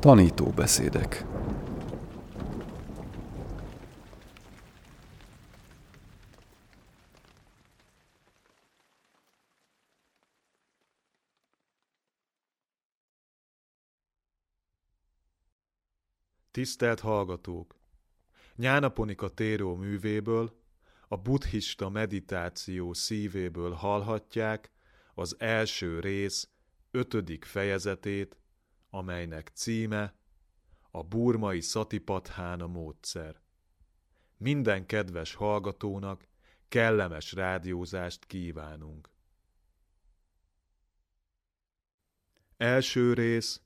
Tanító beszédek Tisztelt hallgatók! Nyánaponika téró művéből, a buddhista meditáció szívéből hallhatják az első rész ötödik fejezetét, amelynek címe a burmai szatipathána módszer. Minden kedves hallgatónak kellemes rádiózást kívánunk. Első rész,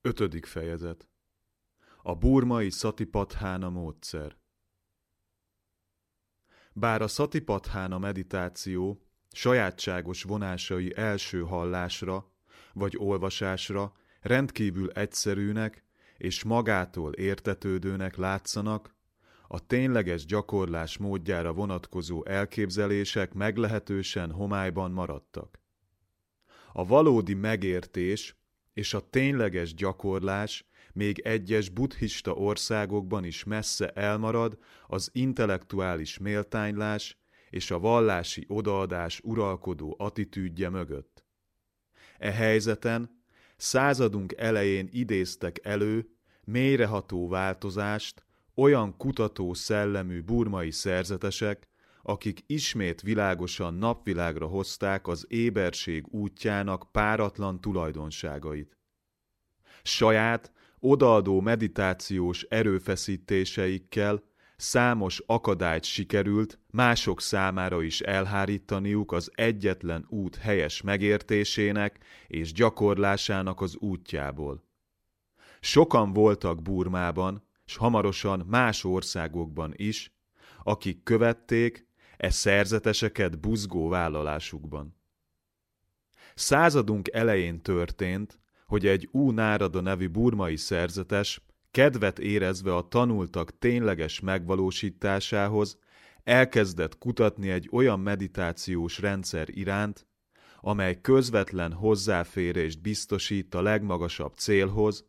ötödik fejezet. A burmai szatipathána módszer. Bár a szatipathána meditáció sajátságos vonásai első hallásra vagy olvasásra rendkívül egyszerűnek és magától értetődőnek látszanak, a tényleges gyakorlás módjára vonatkozó elképzelések meglehetősen homályban maradtak. A valódi megértés és a tényleges gyakorlás még egyes buddhista országokban is messze elmarad az intellektuális méltánylás és a vallási odaadás uralkodó attitűdje mögött. E helyzeten századunk elején idéztek elő mélyreható változást olyan kutató szellemű burmai szerzetesek, akik ismét világosan napvilágra hozták az éberség útjának páratlan tulajdonságait. Saját, odaadó meditációs erőfeszítéseikkel számos akadályt sikerült mások számára is elhárítaniuk az egyetlen út helyes megértésének és gyakorlásának az útjából. Sokan voltak Burmában, s hamarosan más országokban is, akik követték e szerzeteseket buzgó vállalásukban. Századunk elején történt, hogy egy Ú Nárada nevű burmai szerzetes, kedvet érezve a tanultak tényleges megvalósításához, elkezdett kutatni egy olyan meditációs rendszer iránt, amely közvetlen hozzáférést biztosít a legmagasabb célhoz,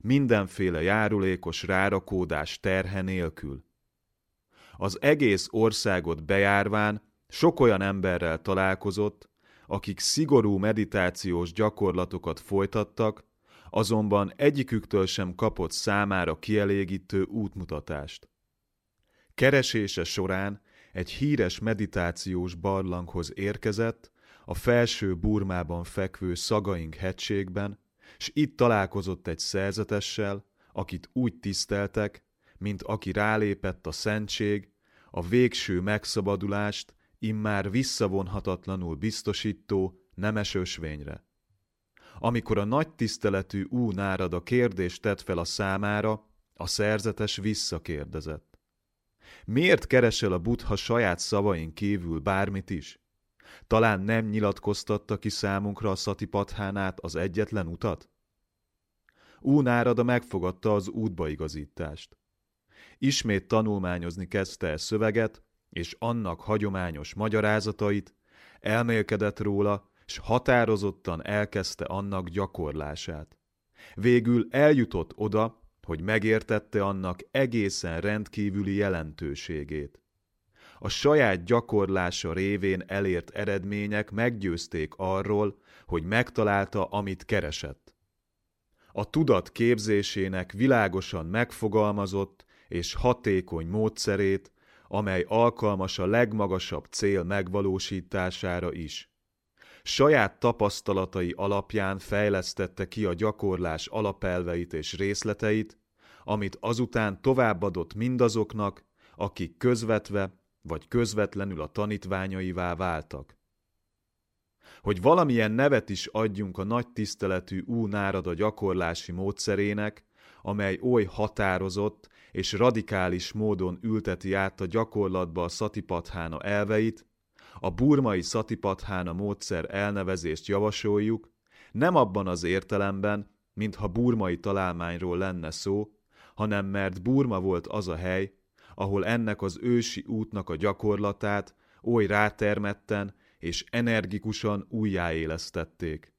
mindenféle járulékos rárakódás terhe nélkül. Az egész országot bejárván sok olyan emberrel találkozott, akik szigorú meditációs gyakorlatokat folytattak, azonban egyiküktől sem kapott számára kielégítő útmutatást. Keresése során egy híres meditációs barlanghoz érkezett, a felső Burmában fekvő Szagaink hegységben, s itt találkozott egy szerzetessel, akit úgy tiszteltek, mint aki rálépett a szentség, a végső megszabadulást immár visszavonhatatlanul biztosító nemes ösvényre. Amikor a nagy tiszteletű Ú Nárad a kérdést tett fel a számára, a szerzetes visszakérdezett. Miért keresel a buddha saját szavain kívül bármit is? Talán nem nyilatkoztatta ki számunkra a szatipathánát az egyetlen utat? Ú Nárada megfogadta az útbaigazítást. Ismét tanulmányozni kezdte a szöveget, és annak hagyományos magyarázatait, elmélkedett róla, s határozottan elkezdte annak gyakorlását. Végül eljutott oda, hogy megértette annak egészen rendkívüli jelentőségét. A saját gyakorlása révén elért eredmények meggyőzték arról, hogy megtalálta, amit keresett. A tudat képzésének világosan megfogalmazott és hatékony módszerét amely alkalmas a legmagasabb cél megvalósítására is. Saját tapasztalatai alapján fejlesztette ki a gyakorlás alapelveit és részleteit, amit azután továbbadott mindazoknak, akik közvetve vagy közvetlenül a tanítványaivá váltak. Hogy valamilyen nevet is adjunk a nagy tiszteletű Ú Nárada gyakorlási módszerének, amely oly határozott és radikális módon ülteti át a gyakorlatba a szatipathána elveit, a burmai szatipathána módszer elnevezést javasoljuk, nem abban az értelemben, mintha burmai találmányról lenne szó, hanem mert Burma volt az a hely, ahol ennek az ősi útnak a gyakorlatát oly rátermetten és energikusan újjáélesztették.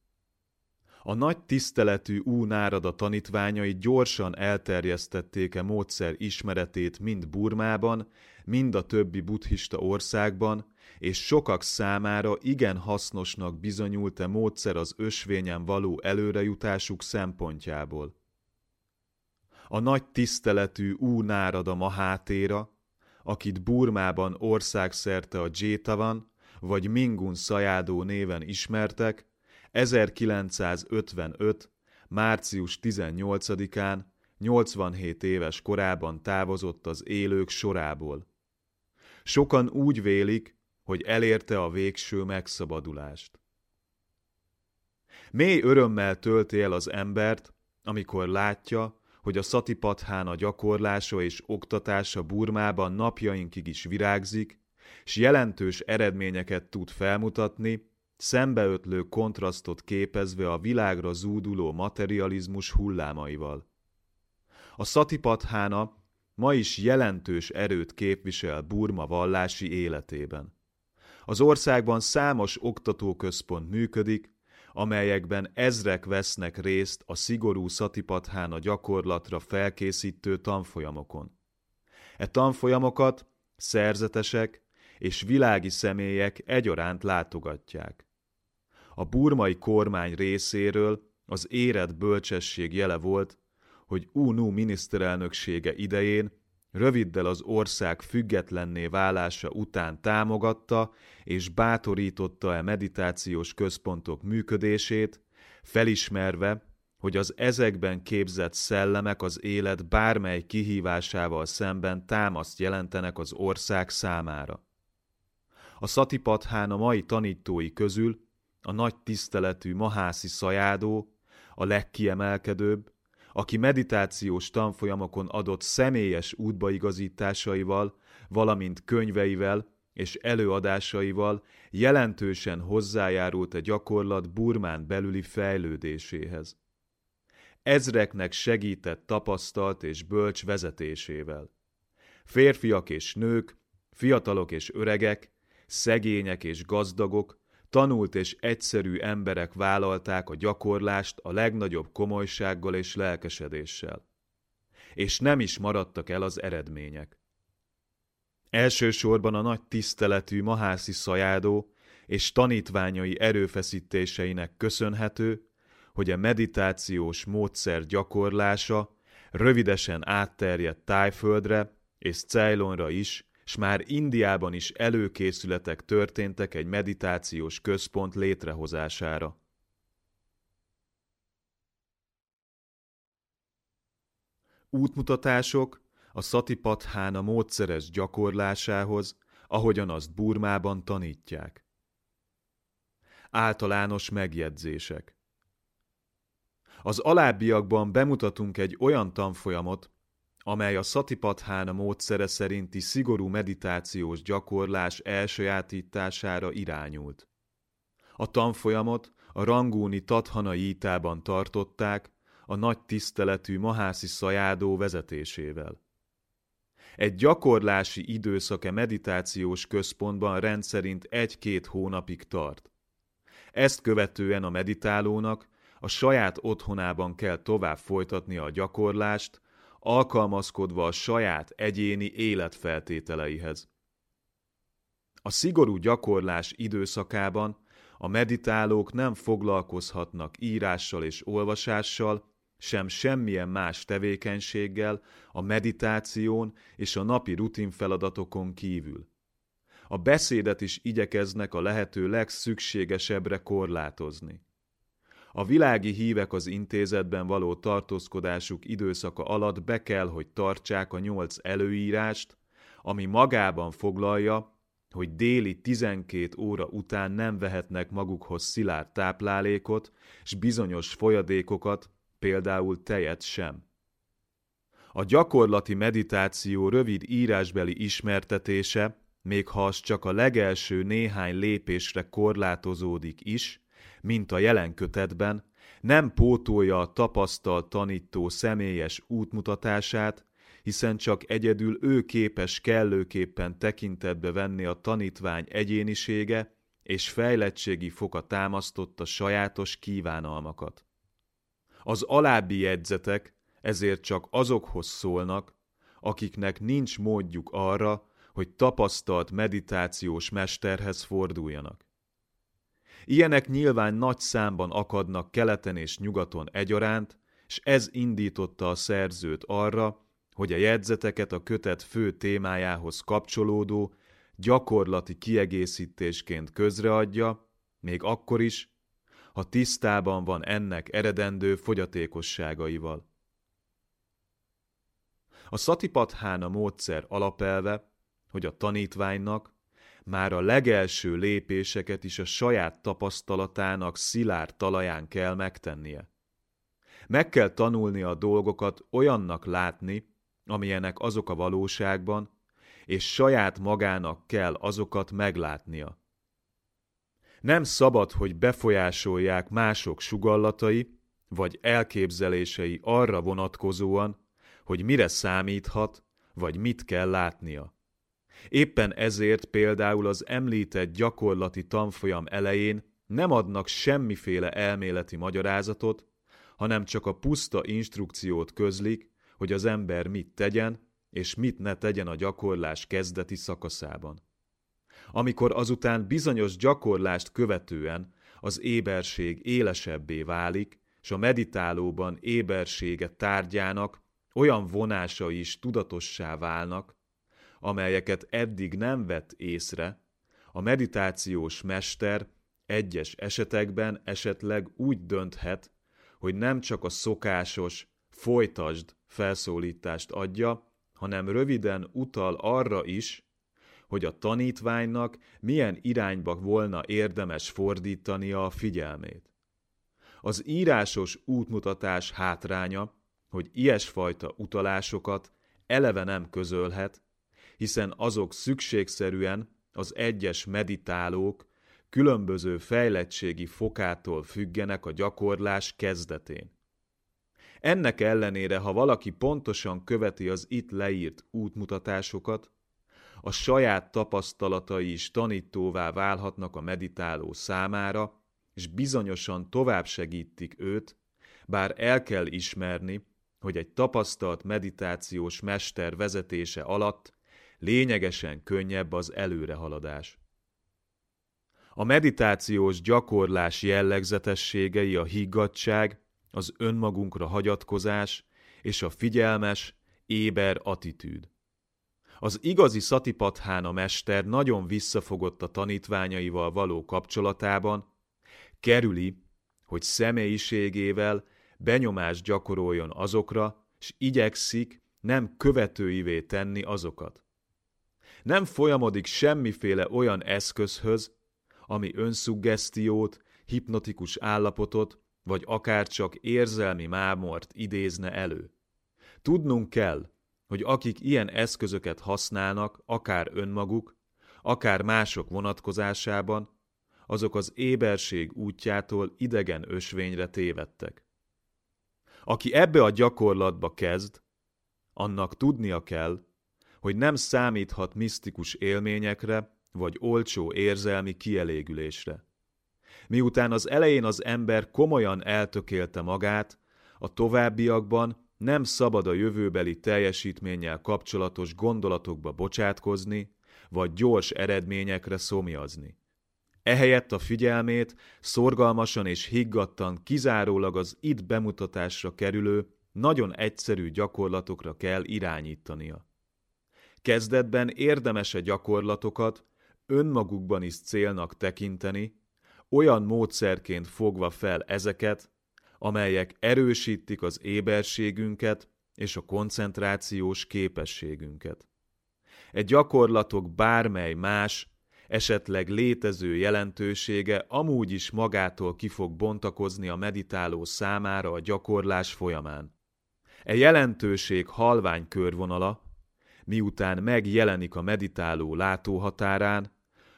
A nagy tiszteletű Ú Nárada tanítványai gyorsan elterjesztették-e módszer ismeretét mind Burmában, mind a többi buddhista országban, és sokak számára igen hasznosnak bizonyult-e módszer az ösvényen való előrejutásuk szempontjából. A nagy tiszteletű Ú Nárada Mahátéra, akit Burmában országszerte a Jétavan vagy Mingun Szajádó néven ismertek, 1955. március 18-án 87 éves korában távozott az élők sorából. Sokan úgy vélik, hogy elérte a végső megszabadulást. Mély örömmel tölti el az embert, amikor látja, hogy a szatipathána gyakorlása és oktatása Burmában napjainkig is virágzik, s jelentős eredményeket tud felmutatni, szembeötlő kontrasztot képezve a világra zúduló materializmus hullámaival. A szatipathána ma is jelentős erőt képvisel Burma vallási életében. Az országban számos oktatóközpont működik, amelyekben ezrek vesznek részt a szigorú szatipathána gyakorlatra felkészítő tanfolyamokon. E tanfolyamokat szerzetesek és világi személyek egyaránt látogatják. A burmai kormány részéről az érett bölcsesség jele volt, hogy UNU miniszterelnöksége idején röviddel az ország függetlenné válása után támogatta és bátorította e meditációs központok működését, felismerve, hogy az ezekben képzett szellemek az élet bármely kihívásával szemben támaszt jelentenek az ország számára. A Szatipathán a mai tanítói közül a nagy tiszteletű Mahászi Szajádó, a legkiemelkedőbb, aki meditációs tanfolyamokon adott személyes útbaigazításaival, valamint könyveivel és előadásaival jelentősen hozzájárult a gyakorlat Burmán belüli fejlődéséhez. Ezreknek segített tapasztalt és bölcs vezetésével. Férfiak és nők, fiatalok és öregek, szegények és gazdagok, tanult és egyszerű emberek vállalták a gyakorlást a legnagyobb komolysággal és lelkesedéssel. És nem is maradtak el az eredmények. Elsősorban a nagy tiszteletű Mahászi Szajádó és tanítványai erőfeszítéseinek köszönhető, hogy a meditációs módszer gyakorlása rövidesen átterjedt Tájföldre és Ceylonra is, s már Indiában is előkészületek történtek egy meditációs központ létrehozására. Útmutatások a Satipatthana módszeres gyakorlásához, ahogyan azt Burmában tanítják. Általános megjegyzések Az alábbiakban bemutatunk egy olyan tanfolyamot, amely a Satipatthana módszere szerinti szigorú meditációs gyakorlás elsajátítására irányult. A tanfolyamot a rangúni Tathana Jítában tartották, a nagy tiszteletű Mahászi Szajádó vezetésével. Egy gyakorlási időszake meditációs központban rendszerint egy-két hónapig tart. Ezt követően a meditálónak a saját otthonában kell tovább folytatnia a gyakorlást, alkalmazkodva a saját egyéni életfeltételeihez. A szigorú gyakorlás időszakában a meditálók nem foglalkozhatnak írással és olvasással, sem semmilyen más tevékenységgel a meditáción és a napi rutinfeladatokon kívül. A beszédet is igyekeznek a lehető legszükségesebbre korlátozni. A világi hívek az intézetben való tartózkodásuk időszaka alatt be kell, hogy tartsák a nyolc előírást, ami magában foglalja, hogy déli 12 óra után nem vehetnek magukhoz szilárd táplálékot, s bizonyos folyadékokat, például tejet sem. A gyakorlati meditáció rövid írásbeli ismertetése, még ha az csak a legelső néhány lépésre korlátozódik is, mint a jelen kötetben, nem pótolja a tapasztalt tanító személyes útmutatását, hiszen csak egyedül ő képes kellőképpen tekintetbe venni a tanítvány egyénisége és fejlettségi foka támasztotta sajátos kívánalmakat. Az alábbi jegyzetek ezért csak azokhoz szólnak, akiknek nincs módjuk arra, hogy tapasztalt meditációs mesterhez forduljanak. Ilyenek nyilván nagy számban akadnak keleten és nyugaton egyaránt, és ez indította a szerzőt arra, hogy a jegyzeteket a kötet fő témájához kapcsolódó, gyakorlati kiegészítésként közreadja, még akkor is, ha tisztában van ennek eredendő fogyatékosságaival. A szatipathána módszer alapelve, hogy a tanítványnak már a legelső lépéseket is a saját tapasztalatának szilárd talaján kell megtennie. Meg kell tanulnia a dolgokat olyannak látni, amilyenek azok a valóságban, és saját magának kell azokat meglátnia. Nem szabad, hogy befolyásolják mások sugallatai, vagy elképzelései arra vonatkozóan, hogy mire számíthat, vagy mit kell látnia. Éppen ezért például az említett gyakorlati tanfolyam elején nem adnak semmiféle elméleti magyarázatot, hanem csak a puszta instrukciót közlik, hogy az ember mit tegyen, és mit ne tegyen a gyakorlás kezdeti szakaszában. Amikor azután bizonyos gyakorlást követően az éberség élesebbé válik, és a meditálóban ébersége tárgyának olyan vonásai is tudatossá válnak, amelyeket eddig nem vett észre, a meditációs mester egyes esetekben esetleg úgy dönthet, hogy nem csak a szokásos folytasd felszólítást adja, hanem röviden utal arra is, hogy a tanítványnak milyen irányba volna érdemes fordítania a figyelmét. Az írásos útmutatás hátránya, hogy ilyesfajta utalásokat eleve nem közölhet, hiszen azok szükségszerűen az egyes meditálók különböző fejlettségi fokától függenek a gyakorlás kezdetén. Ennek ellenére, ha valaki pontosan követi az itt leírt útmutatásokat, a saját tapasztalatai is tanítóvá válhatnak a meditáló számára, és bizonyosan tovább segítik őt, bár el kell ismerni, hogy egy tapasztalt meditációs mester vezetése alatt lényegesen könnyebb az előrehaladás. A meditációs gyakorlás jellegzetességei a higgadság, az önmagunkra hagyatkozás és a figyelmes, éber attitűd. Az igazi szatipathána mester nagyon visszafogott a tanítványaival való kapcsolatában, kerüli, hogy személyiségével benyomást gyakoroljon azokra, s igyekszik nem követőivé tenni azokat. Nem folyamodik semmiféle olyan eszközhöz, ami önszuggesztiót, hipnotikus állapotot, vagy akár csak érzelmi mámort idézne elő. Tudnunk kell, hogy akik ilyen eszközöket használnak, akár önmaguk, akár mások vonatkozásában, azok az éberség útjától idegen ösvényre tévedtek. Aki ebbe a gyakorlatba kezd, annak tudnia kell, hogy nem számíthat misztikus élményekre vagy olcsó érzelmi kielégülésre. Miután az elején az ember komolyan eltökélte magát, a továbbiakban nem szabad a jövőbeli teljesítménnyel kapcsolatos gondolatokba bocsátkozni, vagy gyors eredményekre szomjazni. Ehelyett a figyelmét szorgalmasan és higgadtan kizárólag az itt bemutatásra kerülő, nagyon egyszerű gyakorlatokra kell irányítania. Kezdetben érdemes a gyakorlatokat önmagukban is célnak tekinteni, olyan módszerként fogva fel ezeket, amelyek erősítik az éberségünket és a koncentrációs képességünket. Egy gyakorlatok bármely más, esetleg létező jelentősége amúgy is magától ki fog bontakozni a meditáló számára a gyakorlás folyamán. E jelentőség halvány körvonala, miután megjelenik a meditáló látóhatárán,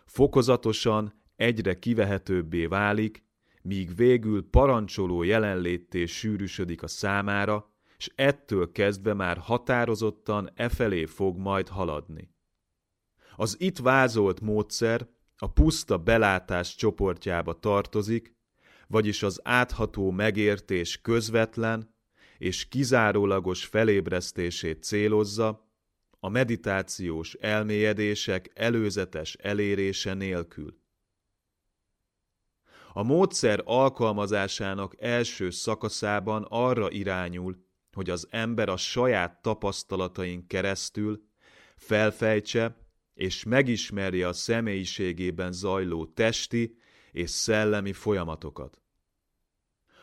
fokozatosan egyre kivehetőbbé válik, míg végül parancsoló jelenlétté sűrűsödik a számára, és ettől kezdve már határozottan e felé fog majd haladni. Az itt vázolt módszer a puszta belátás csoportjába tartozik, vagyis az átható megértés közvetlen és kizárólagos felébresztését célozza, a meditációs elmélyedések előzetes elérése nélkül. A módszer alkalmazásának első szakaszában arra irányul, hogy az ember a saját tapasztalatain keresztül felfejtse és megismerje a személyiségében zajló testi és szellemi folyamatokat.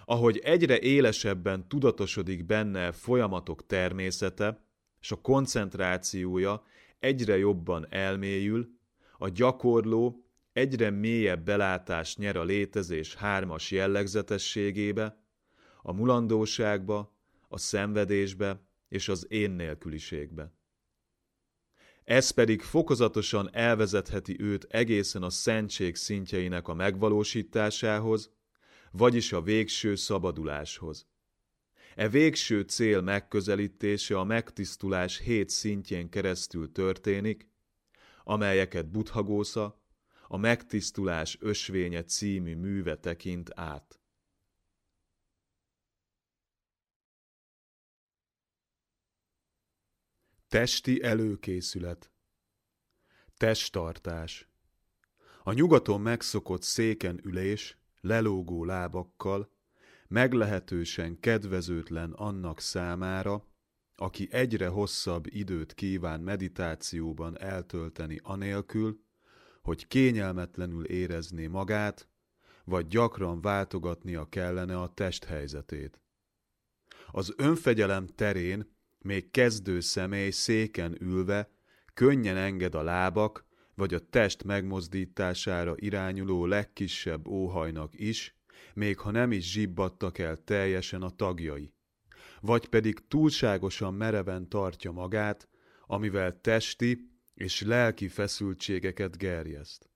Ahogy egyre élesebben tudatosodik benne folyamatok természete, és a koncentrációja egyre jobban elmélyül, a gyakorló egyre mélyebb belátást nyer a létezés hármas jellegzetességébe, a mulandóságba, a szenvedésbe és az én nélküliségbe. Ez pedig fokozatosan elvezetheti őt egészen a szentség szintjeinek a megvalósításához, vagyis a végső szabaduláshoz. E végső cél megközelítése a megtisztulás hét szintjén keresztül történik, amelyeket Buddhagósza a Megtisztulás ösvénye című műve tekint át. Testi előkészület Testtartás A nyugaton megszokott széken ülés, lelógó lábakkal, meglehetősen kedvezőtlen annak számára, aki egyre hosszabb időt kíván meditációban eltölteni anélkül, hogy kényelmetlenül érezné magát, vagy gyakran váltogatnia kellene a testhelyzetét. Az önfegyelem terén még kezdő személy széken ülve könnyen enged a lábak vagy a test megmozdítására irányuló legkisebb óhajnak is, még ha nem is zsibbadtak el teljesen a tagjai. Vagy pedig túlságosan mereven tartja magát, amivel testi és lelki feszültségeket gerjeszt.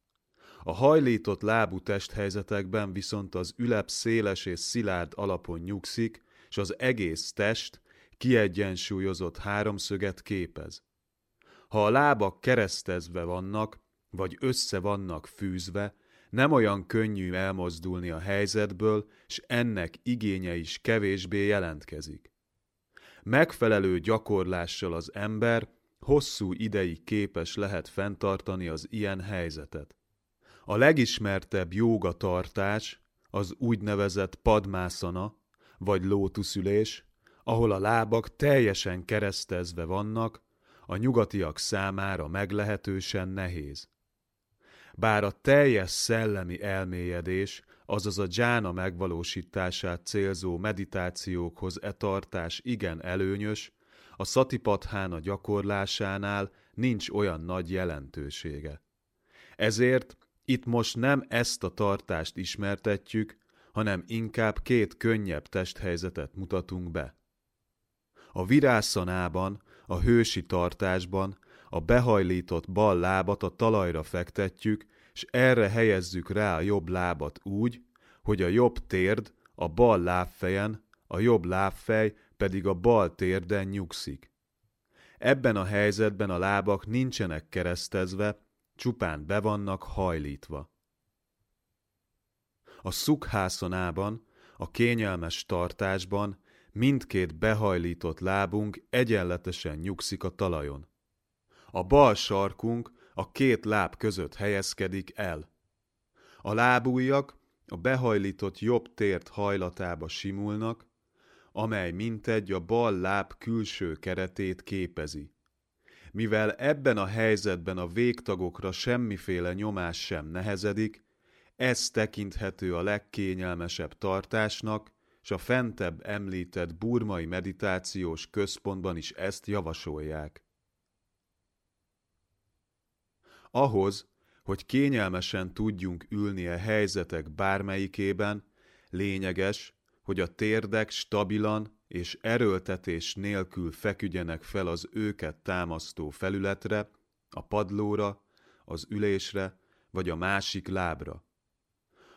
A hajlított lábú testhelyzetekben viszont az ülep széles és szilárd alapon nyugszik, és az egész test kiegyensúlyozott háromszöget képez. Ha a lábak keresztezve vannak, vagy össze vannak fűzve, nem olyan könnyű elmozdulni a helyzetből, és ennek igénye is kevésbé jelentkezik. Megfelelő gyakorlással az ember hosszú ideig képes lehet fenntartani az ilyen helyzetet. A legismertebb jóga tartás az úgynevezett padmászana, vagy lótuszülés, ahol a lábak teljesen keresztezve vannak, a nyugatiak számára meglehetősen nehéz. Bár a teljes szellemi elmélyedés, azaz a dzsána megvalósítását célzó meditációkhoz e tartás igen előnyös, a szatipathána gyakorlásánál nincs olyan nagy jelentősége. Ezért itt most nem ezt a tartást ismertetjük, hanem inkább két könnyebb testhelyzetet mutatunk be. A virászanában, a hősi tartásban a behajlított bal lábat a talajra fektetjük, és erre helyezzük rá a jobb lábat úgy, hogy a jobb térd a bal lábfejen, a jobb lábfej pedig a bal térden nyugszik. Ebben a helyzetben a lábak nincsenek keresztezve, csupán be vannak hajlítva. A szukhászonában, a kényelmes tartásban mindkét behajlított lábunk egyenletesen nyugszik a talajon. A bal sarkunk a két láb között helyezkedik el. A lábújak a behajlított jobb tért hajlatába simulnak, amely mintegy a bal láb külső keretét képezi. Mivel ebben a helyzetben a végtagokra semmiféle nyomás sem nehezedik, ez tekinthető a legkényelmesebb tartásnak, és a fentebb említett burmai meditációs központban is ezt javasolják. Ahhoz, hogy kényelmesen tudjunk ülni a helyzetek bármelyikében, lényeges, hogy a térdek stabilan és erőltetés nélkül feküdjenek fel az őket támasztó felületre, a padlóra, az ülésre vagy a másik lábra.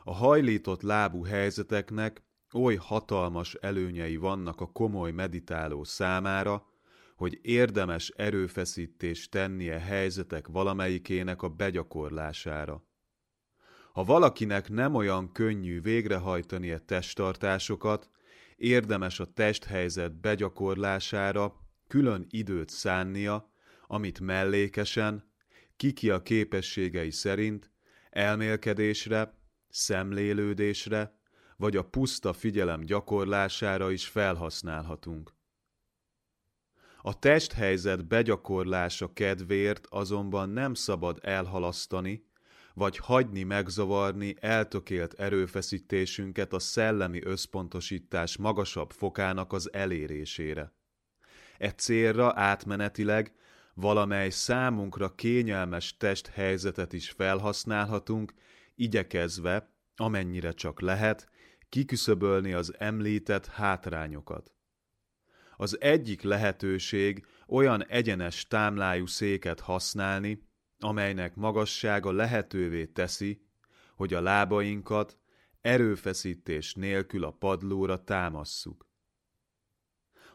A hajlított lábú helyzeteknek oly hatalmas előnyei vannak a komoly meditáló számára, hogy érdemes erőfeszítést tennie helyzetek valamelyikének a begyakorlására. Ha valakinek nem olyan könnyű végrehajtani a testtartásokat, érdemes a testhelyzet begyakorlására külön időt szánnia, amit mellékesen, kiki a képességei szerint, elmélkedésre, szemlélődésre, vagy a puszta figyelem gyakorlására is felhasználhatunk. A testhelyzet begyakorlása kedvéért azonban nem szabad elhalasztani, vagy hagyni megzavarni eltökélt erőfeszítésünket a szellemi összpontosítás magasabb fokának az elérésére. E célra átmenetileg valamely számunkra kényelmes testhelyzetet is felhasználhatunk, igyekezve, amennyire csak lehet, kiküszöbölni az említett hátrányokat. Az egyik lehetőség olyan egyenes támlájú széket használni, amelynek magassága lehetővé teszi, hogy a lábainkat erőfeszítés nélkül a padlóra támasszuk.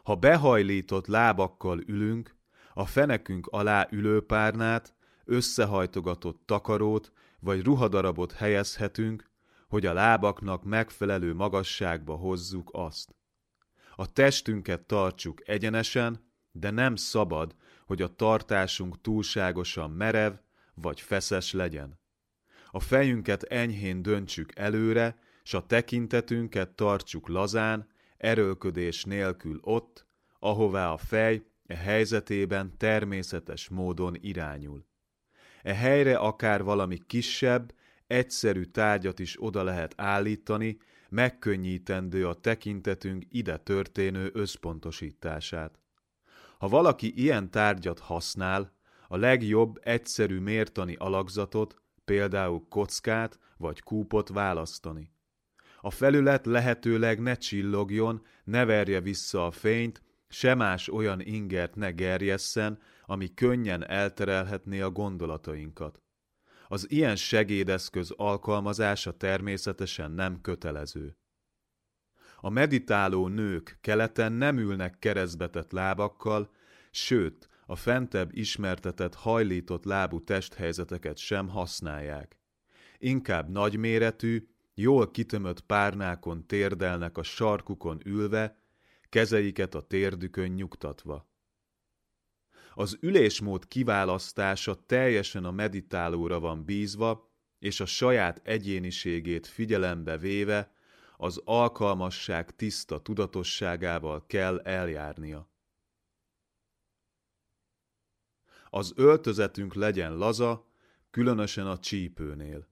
Ha behajlított lábakkal ülünk, a fenekünk alá ülőpárnát, összehajtogatott takarót vagy ruhadarabot helyezhetünk, hogy a lábaknak megfelelő magasságba hozzuk azt. A testünket tartsuk egyenesen, de nem szabad, hogy a tartásunk túlságosan merev vagy feszes legyen. A fejünket enyhén döntsük előre, s a tekintetünket tartsuk lazán, erőlködés nélkül ott, ahová a fej e helyzetében természetes módon irányul. E helyre akár valami kisebb, egyszerű tárgyat is oda lehet állítani, megkönnyítendő a tekintetünk ide történő összpontosítását. Ha valaki ilyen tárgyat használ, a legjobb egyszerű mértani alakzatot, például kockát vagy kúpot választani. A felület lehetőleg ne csillogjon, ne verje vissza a fényt, se más olyan ingert ne gerjesszen, ami könnyen elterelhetné a gondolatainkat. Az ilyen segédeszköz alkalmazása természetesen nem kötelező. A meditáló nők keleten nem ülnek keresztbetett lábakkal, sőt, a fentebb ismertetett hajlított lábú testhelyzeteket sem használják. Inkább nagyméretű, jól kitömött párnákon térdelnek a sarkukon ülve, kezeiket a térdükön nyugtatva. Az ülésmód kiválasztása teljesen a meditálóra van bízva, és a saját egyéniségét figyelembe véve az alkalmasság tiszta tudatosságával kell eljárnia. Az öltözetünk legyen laza, különösen a csípőnél.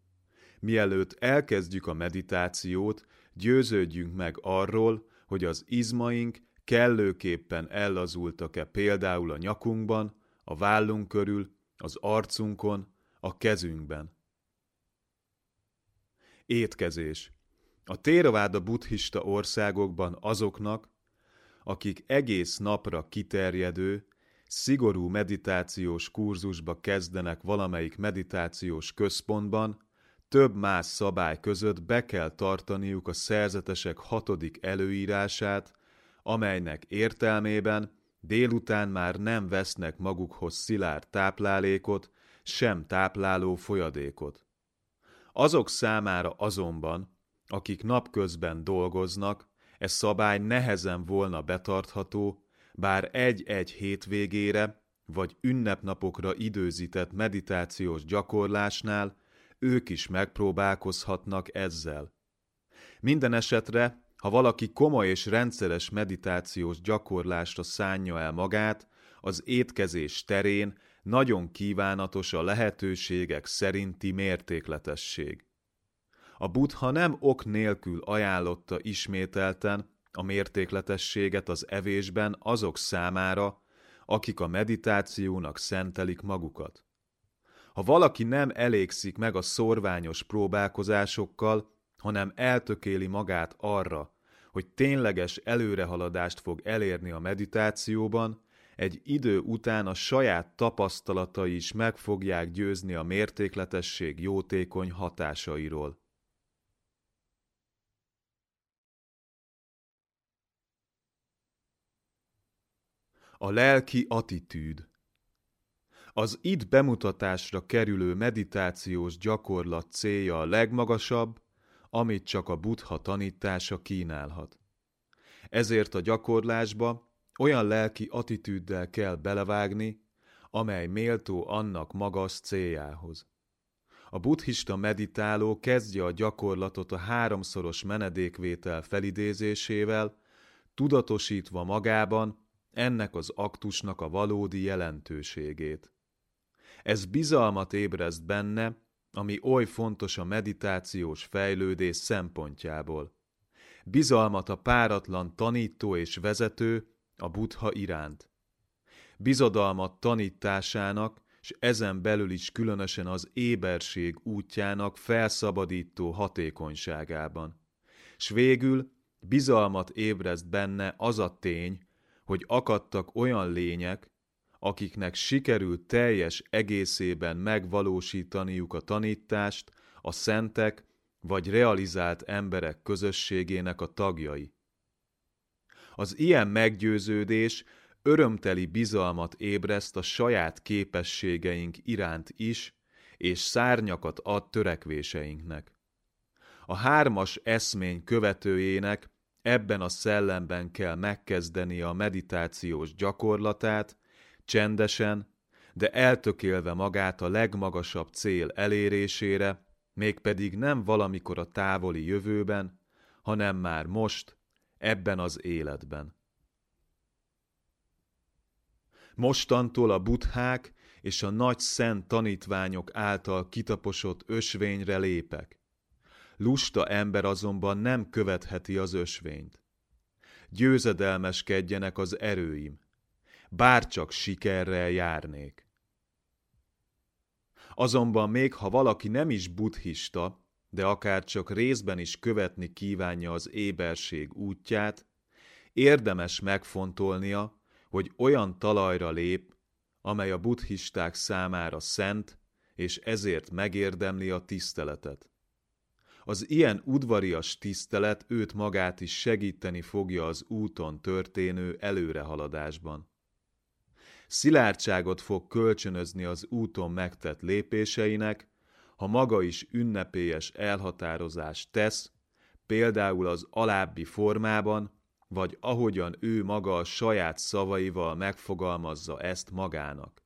Mielőtt elkezdjük a meditációt, győződjünk meg arról, hogy az izmaink kellőképpen ellazultak-e például a nyakunkban, a vállunk körül, az arcunkon, a kezünkben. Étkezés. A téraváda buddhista országokban azoknak, akik egész napra kiterjedő, szigorú meditációs kurzusba kezdenek valamelyik meditációs központban, több más szabály között be kell tartaniuk a szerzetesek hatodik előírását, amelynek értelmében délután már nem vesznek magukhoz szilárd táplálékot, sem tápláló folyadékot. Azok számára azonban, akik napközben dolgoznak, ez szabály nehezen volna betartható, bár egy-egy hétvégére vagy ünnepnapokra időzített meditációs gyakorlásnál ők is megpróbálkozhatnak ezzel. Minden esetre, ha valaki komoly és rendszeres meditációs gyakorlásra szánja el magát, az étkezés terén nagyon kívánatos a lehetőségek szerinti mértékletesség. A buddha nem ok nélkül ajánlotta ismételten a mértékletességet az evésben azok számára, akik a meditációnak szentelik magukat. Ha valaki nem elégszik meg a szorványos próbálkozásokkal, hanem eltökéli magát arra, hogy tényleges előrehaladást fog elérni a meditációban, egy idő után a saját tapasztalatai is meg fogják győzni a mértékletesség jótékony hatásairól. A lelki attitűd Az itt bemutatásra kerülő meditációs gyakorlat célja a legmagasabb, amit csak a buddha tanítása kínálhat. Ezért a gyakorlásba olyan lelki attitűddel kell belevágni, amely méltó annak magas céljához. A buddhista meditáló kezdje a gyakorlatot a háromszoros menedékvétel felidézésével, tudatosítva magában ennek az aktusnak a valódi jelentőségét. Ez bizalmat ébreszt benne, ami oly fontos a meditációs fejlődés szempontjából. Bizalmat a páratlan tanító és vezető a buddha iránt. Bizodalmat tanításának, és ezen belül is különösen az éberség útjának felszabadító hatékonyságában. S végül bizalmat ébreszt benne az a tény, hogy akadtak olyan lények, akiknek sikerült teljes egészében megvalósítaniuk a tanítást, a szentek vagy realizált emberek közösségének a tagjai. Az ilyen meggyőződés örömteli bizalmat ébreszt a saját képességeink iránt is, és szárnyakat ad törekvéseinknek. A hármas eszmény követőjének ebben a szellemben kell megkezdeni a meditációs gyakorlatát, csendesen, de eltökélve magát a legmagasabb cél elérésére, mégpedig nem valamikor a távoli jövőben, hanem már most, ebben az életben. Mostantól a buthák és a nagy szent tanítványok által kitaposott ösvényre lépek. Lusta ember azonban nem követheti az ösvényt. Győzedelmeskedjenek az erőim, bárcsak sikerrel járnék. Azonban még ha valaki nem is buddhista, de akár csak részben is követni kívánja az éberség útját, érdemes megfontolnia, hogy olyan talajra lép, amely a buddhisták számára szent, és ezért megérdemli a tiszteletet. Az ilyen udvarias tisztelet őt magát is segíteni fogja az úton történő előrehaladásban szilárdságot fog kölcsönözni az úton megtett lépéseinek, ha maga is ünnepélyes elhatározást tesz, például az alábbi formában, vagy ahogyan ő maga a saját szavaival megfogalmazza ezt magának.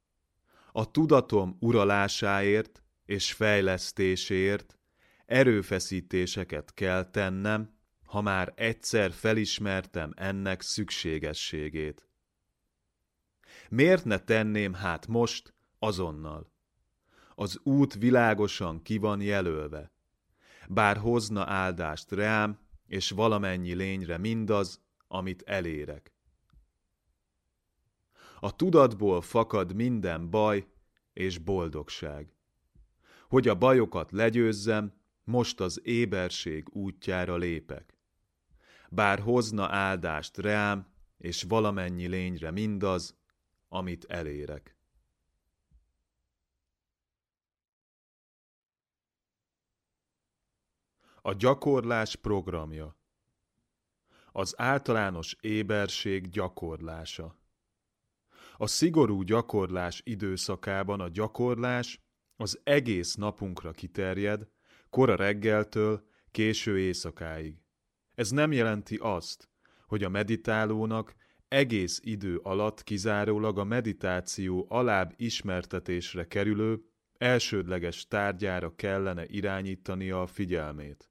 A tudatom uralásáért és fejlesztéséért erőfeszítéseket kell tennem, ha már egyszer felismertem ennek szükségességét. Miért ne tenném hát most, azonnal? Az út világosan ki van jelölve. Bár hozna áldást rám, és valamennyi lényre mindaz, amit elérek. A tudatból fakad minden baj és boldogság. Hogy a bajokat legyőzzem, most az éberség útjára lépek. Bár hozna áldást rám, és valamennyi lényre mindaz, amit elérek. A gyakorlás programja Az általános éberség gyakorlása A szigorú gyakorlás időszakában a gyakorlás az egész napunkra kiterjed, kora reggeltől késő éjszakáig. Ez nem jelenti azt, hogy a meditálónak egész idő alatt kizárólag a meditáció alább ismertetésre kerülő, elsődleges tárgyára kellene irányítania a figyelmét.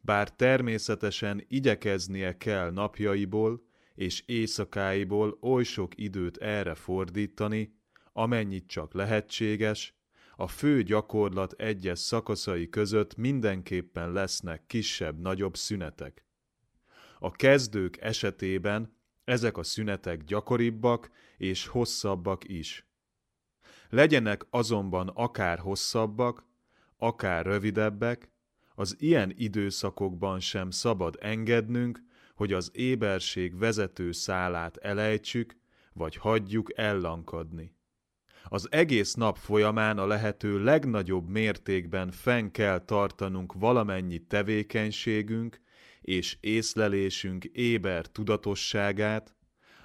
Bár természetesen igyekeznie kell napjaiból és éjszakáiból oly sok időt erre fordítani, amennyit csak lehetséges, a fő gyakorlat egyes szakaszai között mindenképpen lesznek kisebb-nagyobb szünetek. A kezdők esetében ezek a szünetek gyakoribbak és hosszabbak is. Legyenek azonban akár hosszabbak, akár rövidebbek, az ilyen időszakokban sem szabad engednünk, hogy az éberség vezető szálát elejtsük, vagy hagyjuk ellankadni. Az egész nap folyamán a lehető legnagyobb mértékben fenn kell tartanunk valamennyi tevékenységünk és észlelésünk éber tudatosságát,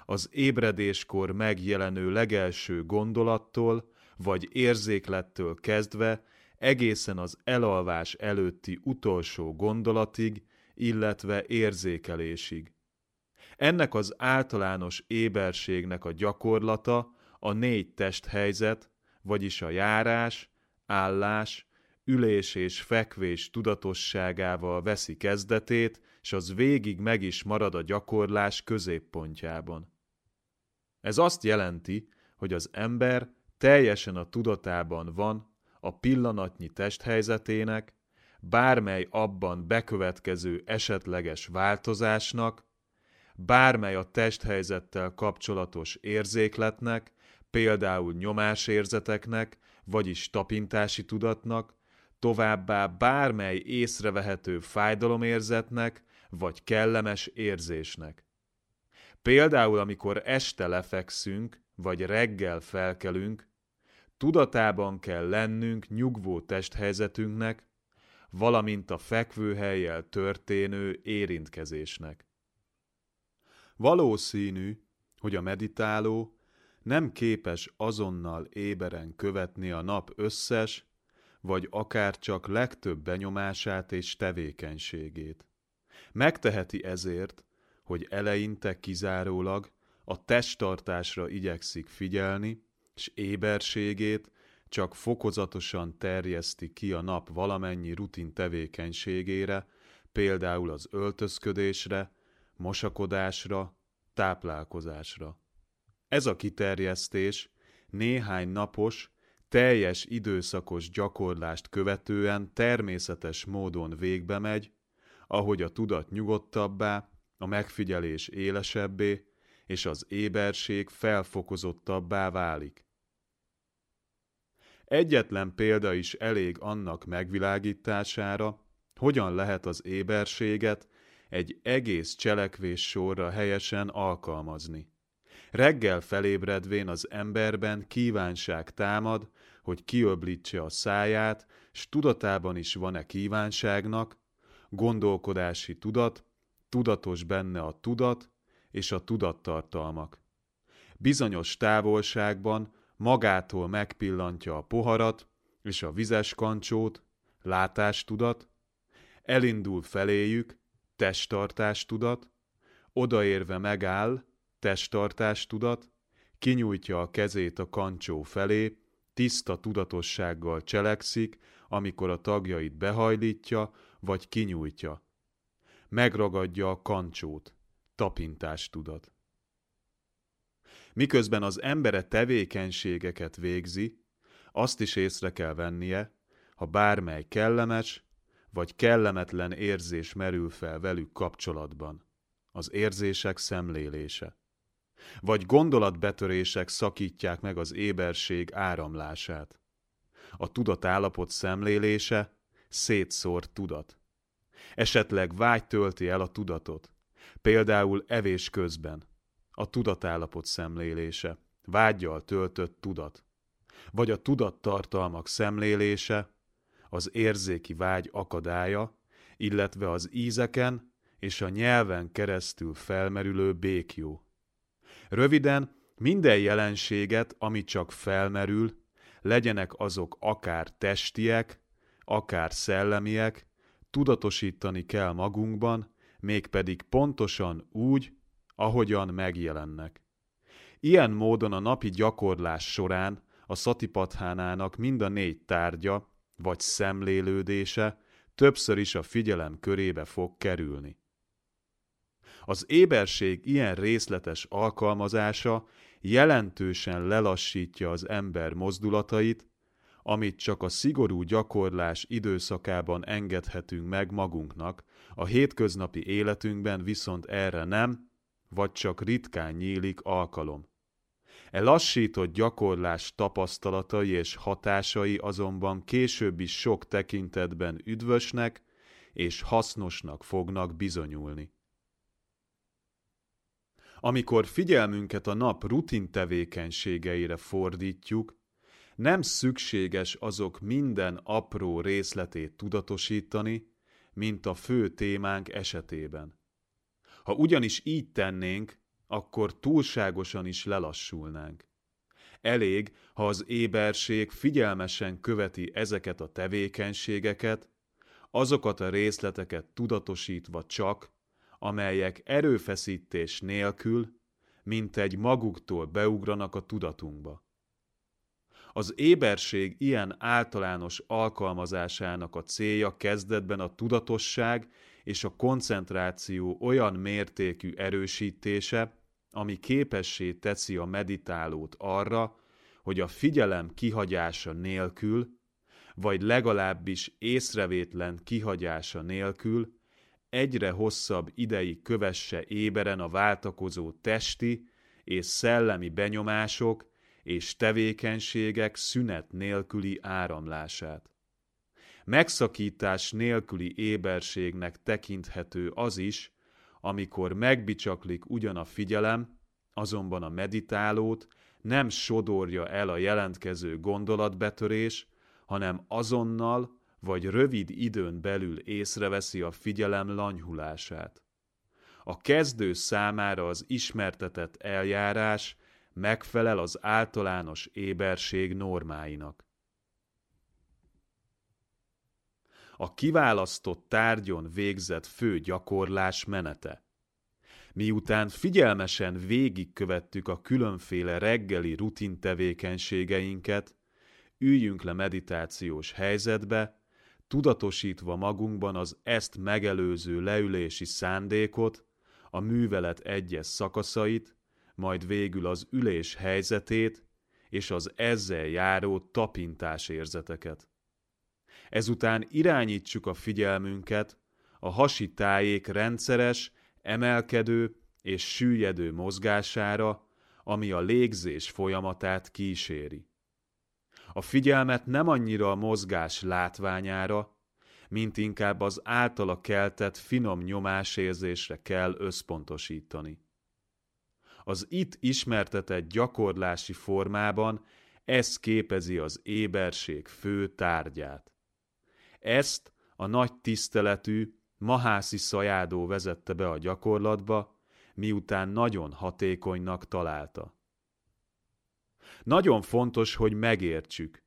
az ébredéskor megjelenő legelső gondolattól vagy érzéklettől kezdve egészen az elalvás előtti utolsó gondolatig, illetve érzékelésig. Ennek az általános éberségnek a gyakorlata a négy testhelyzet, vagyis a járás, állás, ülés és fekvés tudatosságával veszi kezdetét, és az végig meg is marad a gyakorlás középpontjában. Ez azt jelenti, hogy az ember teljesen a tudatában van a pillanatnyi testhelyzetének, bármely abban bekövetkező esetleges változásnak, bármely a testhelyzettel kapcsolatos érzékletnek, például nyomásérzeteknek, vagyis tapintási tudatnak, továbbá bármely észrevehető fájdalomérzetnek, vagy kellemes érzésnek. Például, amikor este lefekszünk, vagy reggel felkelünk, tudatában kell lennünk nyugvó testhelyzetünknek, valamint a fekvőhelyjel történő érintkezésnek. Valószínű, hogy a meditáló nem képes azonnal éberen követni a nap összes, vagy akár csak legtöbb benyomását és tevékenységét. Megteheti ezért, hogy eleinte kizárólag a testtartásra igyekszik figyelni, és éberségét csak fokozatosan terjeszti ki a nap valamennyi rutin tevékenységére, például az öltözködésre, mosakodásra, táplálkozásra. Ez a kiterjesztés néhány napos, teljes időszakos gyakorlást követően természetes módon végbe megy, ahogy a tudat nyugodtabbá, a megfigyelés élesebbé, és az éberség felfokozottabbá válik. Egyetlen példa is elég annak megvilágítására, hogyan lehet az éberséget egy egész cselekvés sorra helyesen alkalmazni. Reggel felébredvén az emberben kívánság támad, hogy kiöblítse a száját, s tudatában is van-e kívánságnak, gondolkodási tudat, tudatos benne a tudat és a tudattartalmak. Bizonyos távolságban magától megpillantja a poharat és a vizes kancsót, látástudat, elindul feléjük, testtartástudat, odaérve megáll, testtartástudat, kinyújtja a kezét a kancsó felé, tiszta tudatossággal cselekszik, amikor a tagjait behajlítja vagy kinyújtja. Megragadja a kancsót, tapintástudat. Miközben az embere tevékenységeket végzi, azt is észre kell vennie, ha bármely kellemes vagy kellemetlen érzés merül fel velük kapcsolatban. Az érzések szemlélése. Vagy gondolatbetörések szakítják meg az éberség áramlását. A tudatállapot szemlélése szétszórt tudat. Esetleg vágy tölti el a tudatot, például evés közben, a tudatállapot szemlélése, vágyjal töltött tudat, vagy a tudattartalmak szemlélése, az érzéki vágy akadálya, illetve az ízeken és a nyelven keresztül felmerülő békjó. Röviden, minden jelenséget, ami csak felmerül, legyenek azok akár testiek, akár szellemiek, tudatosítani kell magunkban, mégpedig pontosan úgy, ahogyan megjelennek. Ilyen módon a napi gyakorlás során a szatipathánának mind a négy tárgya, vagy szemlélődése többször is a figyelem körébe fog kerülni. Az éberség ilyen részletes alkalmazása jelentősen lelassítja az ember mozdulatait, amit csak a szigorú gyakorlás időszakában engedhetünk meg magunknak, a hétköznapi életünkben viszont erre nem, vagy csak ritkán nyílik alkalom. E lassított gyakorlás tapasztalatai és hatásai azonban később is sok tekintetben üdvösnek és hasznosnak fognak bizonyulni. Amikor figyelmünket a nap rutin tevékenységeire fordítjuk, nem szükséges azok minden apró részletét tudatosítani, mint a fő témánk esetében. Ha ugyanis így tennénk, akkor túlságosan is lelassulnánk. Elég, ha az éberség figyelmesen követi ezeket a tevékenységeket, azokat a részleteket tudatosítva csak, amelyek erőfeszítés nélkül, mint egy maguktól beugranak a tudatunkba. Az éberség ilyen általános alkalmazásának a célja kezdetben a tudatosság és a koncentráció olyan mértékű erősítése, ami képessé teszi a meditálót arra, hogy a figyelem kihagyása nélkül, vagy legalábbis észrevétlen kihagyása nélkül egyre hosszabb ideig kövesse éberen a váltakozó testi és szellemi benyomások és tevékenységek szünet nélküli áramlását. Megszakítás nélküli éberségnek tekinthető az is, amikor megbicsaklik ugyan a figyelem, azonban a meditálót nem sodorja el a jelentkező gondolatbetörés, hanem azonnal vagy rövid időn belül észreveszi a figyelem lanyhulását. A kezdő számára az ismertetett eljárás megfelel az általános éberség normáinak. A kiválasztott tárgyon végzett fő gyakorlás menete. Miután figyelmesen végigkövettük a különféle reggeli rutin tevékenységeinket, üljünk le meditációs helyzetbe, tudatosítva magunkban az ezt megelőző leülési szándékot, a művelet egyes szakaszait, majd végül az ülés helyzetét és az ezzel járó tapintás érzeteket. Ezután irányítsuk a figyelmünket a hasi tájék rendszeres, emelkedő és süllyedő mozgására, ami a légzés folyamatát kíséri. A figyelmet nem annyira a mozgás látványára, mint inkább az általa keltett finom nyomásérzésre kell összpontosítani. Az itt ismertetett gyakorlási formában ez képezi az éberség fő tárgyát. Ezt a nagy tiszteletű Mahászi Szajádó vezette be a gyakorlatba, miután nagyon hatékonynak találta. Nagyon fontos, hogy megértsük.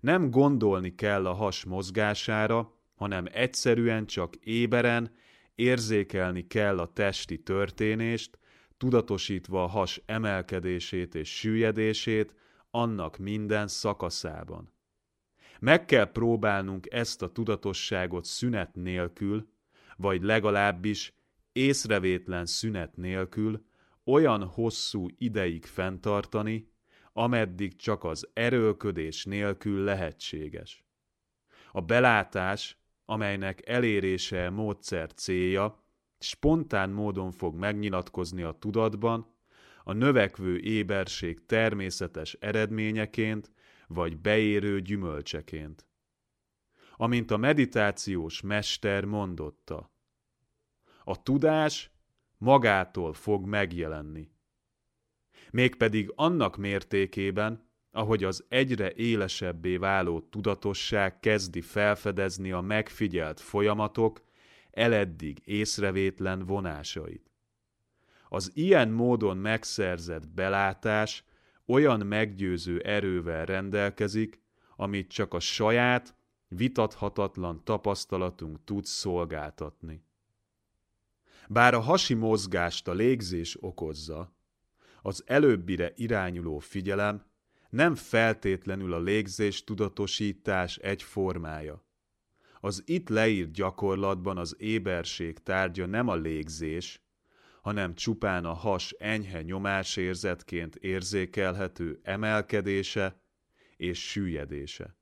Nem gondolni kell a has mozgására, hanem egyszerűen csak éberen érzékelni kell a testi történést, tudatosítva a has emelkedését és süllyedését annak minden szakaszában. Meg kell próbálnunk ezt a tudatosságot szünet nélkül, vagy legalábbis észrevétlen szünet nélkül olyan hosszú ideig fenntartani, ameddig csak az erőlködés nélkül lehetséges. A belátás, amelynek elérése módszer célja, spontán módon fog megnyilatkozni a tudatban, a növekvő éberség természetes eredményeként vagy beérő gyümölcseként. Amint a meditációs mester mondotta, a tudás magától fog megjelenni. Mégpedig annak mértékében, ahogy az egyre élesebbé váló tudatosság kezdi felfedezni a megfigyelt folyamatok eleddig észrevétlen vonásait. Az ilyen módon megszerzett belátás olyan meggyőző erővel rendelkezik, amit csak a saját, vitathatatlan tapasztalatunk tud szolgáltatni. Bár a hasi mozgást a légzés okozza, az előbbire irányuló figyelem nem feltétlenül a légzés tudatosítás egy formája. Az itt leírt gyakorlatban az éberség tárgya nem a légzés, hanem csupán a has enyhe nyomásérzetként érzékelhető emelkedése és süllyedése.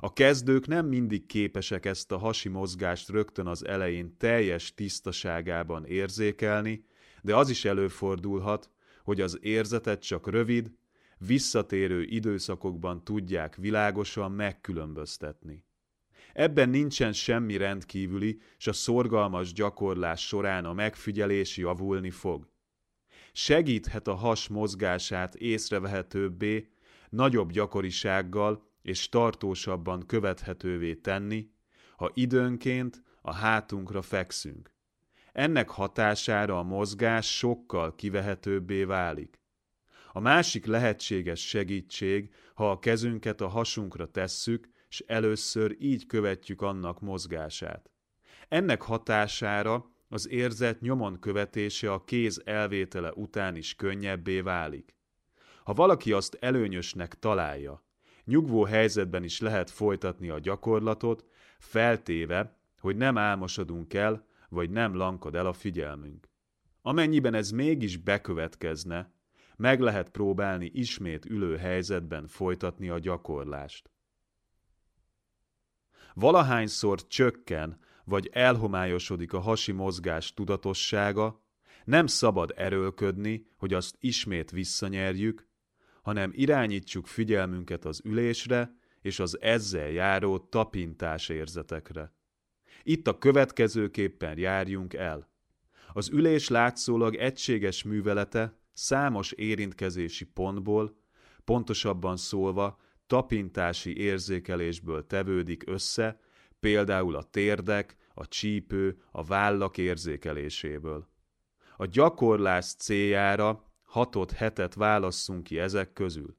A kezdők nem mindig képesek ezt a hasi mozgást rögtön az elején teljes tisztaságában érzékelni, de az is előfordulhat, hogy az érzetet csak rövid, visszatérő időszakokban tudják világosan megkülönböztetni. Ebben nincsen semmi rendkívüli, s a szorgalmas gyakorlás során a megfigyelés javulni fog. Segíthet a has mozgását észrevehetőbbé, nagyobb gyakorisággal és tartósabban követhetővé tenni, ha időnként a hátunkra fekszünk. Ennek hatására a mozgás sokkal kivehetőbbé válik. A másik lehetséges segítség, ha a kezünket a hasunkra tesszük, és először így követjük annak mozgását. Ennek hatására az érzet nyomon követése a kéz elvétele után is könnyebbé válik. Ha valaki azt előnyösnek találja, nyugvó helyzetben is lehet folytatni a gyakorlatot, feltéve, hogy nem álmosodunk el, vagy nem lankad el a figyelmünk. Amennyiben ez mégis bekövetkezne, meg lehet próbálni ismét ülő helyzetben folytatni a gyakorlást. Valahányszor csökken vagy elhomályosodik a hasi mozgás tudatossága, nem szabad erőlködni, hogy azt ismét visszanyerjük, hanem irányítsuk figyelmünket az ülésre és az ezzel járó tapintás érzetekre. Itt a következőképpen járjunk el. Az ülés látszólag egységes művelete számos érintkezési pontból, pontosabban szólva tapintási érzékelésből tevődik össze, például a térdek, a csípő, a vállak érzékeléséből. A gyakorlás céljára hatot hetet válasszunk ki ezek közül.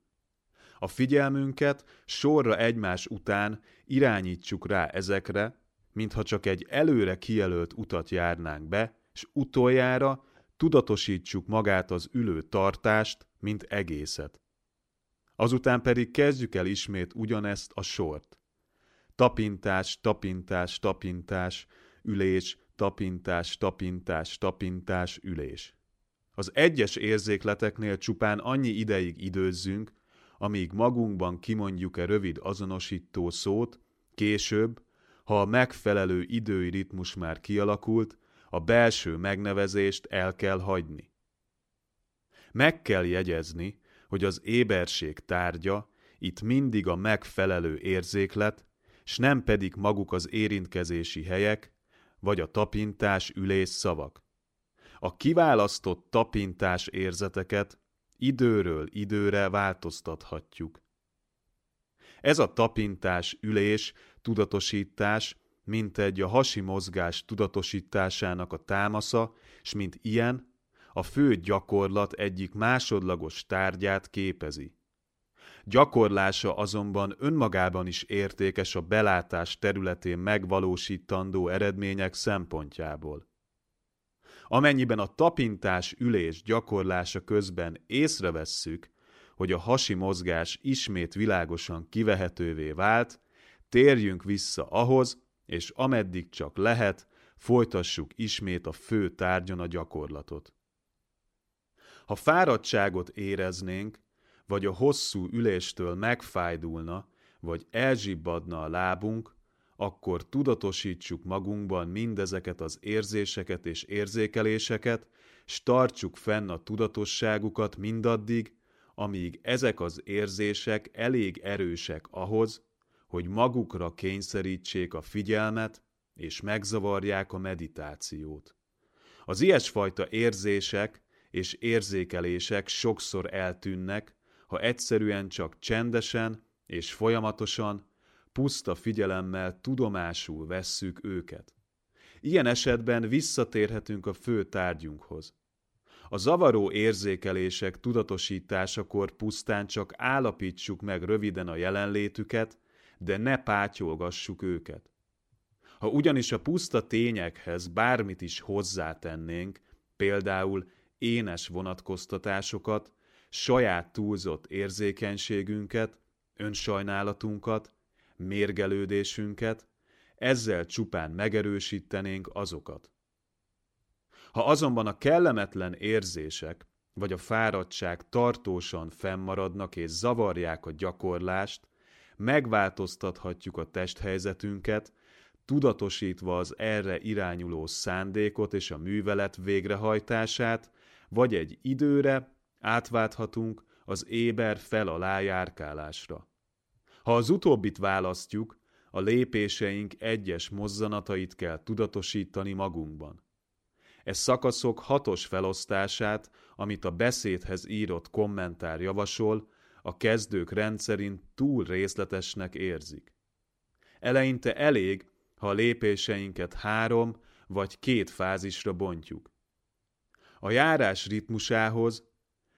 A figyelmünket sorra egymás után irányítsuk rá ezekre, mintha csak egy előre kijelölt utat járnánk be, és utoljára tudatosítsuk magát az ülő tartást, mint egészet. Azután pedig kezdjük el ismét ugyanezt a sort. Tapintás, tapintás, tapintás, ülés, tapintás, tapintás, tapintás, ülés. Az egyes érzékleteknél csupán annyi ideig időzzünk, amíg magunkban kimondjuk-e rövid azonosító szót, később, ha a megfelelő idői ritmus már kialakult, a belső megnevezést el kell hagyni. Meg kell jegyezni, hogy az éberség tárgya itt mindig a megfelelő érzéklet, s nem pedig maguk az érintkezési helyek, vagy a tapintás ülés szavak. A kiválasztott tapintás érzeteket időről időre változtathatjuk. Ez a tapintás ülés, tudatosítás, mint egy a hasi mozgás tudatosításának a támasza, s mint ilyen, a fő gyakorlat egyik másodlagos tárgyát képezi. Gyakorlása azonban önmagában is értékes a belátás területén megvalósítandó eredmények szempontjából. Amennyiben a tapintás ülés gyakorlása közben észrevesszük, hogy a hasi mozgás ismét világosan kivehetővé vált, térjünk vissza ahhoz, és ameddig csak lehet, folytassuk ismét a fő tárgyon a gyakorlatot. Ha fáradtságot éreznénk, vagy a hosszú üléstől megfájdulna, vagy elzsibbadna a lábunk, akkor tudatosítsuk magunkban mindezeket az érzéseket és érzékeléseket, s tartsuk fenn a tudatosságukat mindaddig, amíg ezek az érzések elég erősek ahhoz, hogy magukra kényszerítsék a figyelmet, és megzavarják a meditációt. Az ilyesfajta érzések és érzékelések sokszor eltűnnek, ha egyszerűen csak csendesen és folyamatosan, puszta figyelemmel tudomásul vesszük őket. Ilyen esetben visszatérhetünk a fő tárgyunkhoz. A zavaró érzékelések tudatosításakor pusztán csak állapítsuk meg röviden a jelenlétüket, de ne pátyolgassuk őket. Ha ugyanis a puszta tényekhez bármit is hozzátennénk, például énes vonatkoztatásokat, saját túlzott érzékenységünket, önsajnálatunkat, mérgelődésünket, ezzel csupán megerősítenénk azokat. Ha azonban a kellemetlen érzések vagy a fáradtság tartósan fennmaradnak és zavarják a gyakorlást, megváltoztathatjuk a testhelyzetünket, tudatosítva az erre irányuló szándékot és a művelet végrehajtását, vagy egy időre átválthatunk az éber fel alá járkálásra. Ha az utóbbit választjuk, a lépéseink egyes mozzanatait kell tudatosítani magunkban. Ez szakaszok hatos felosztását, amit a beszédhez írott kommentár javasol, a kezdők rendszerint túl részletesnek érzik. Eleinte elég, ha a lépéseinket három vagy két fázisra bontjuk. A járás ritmusához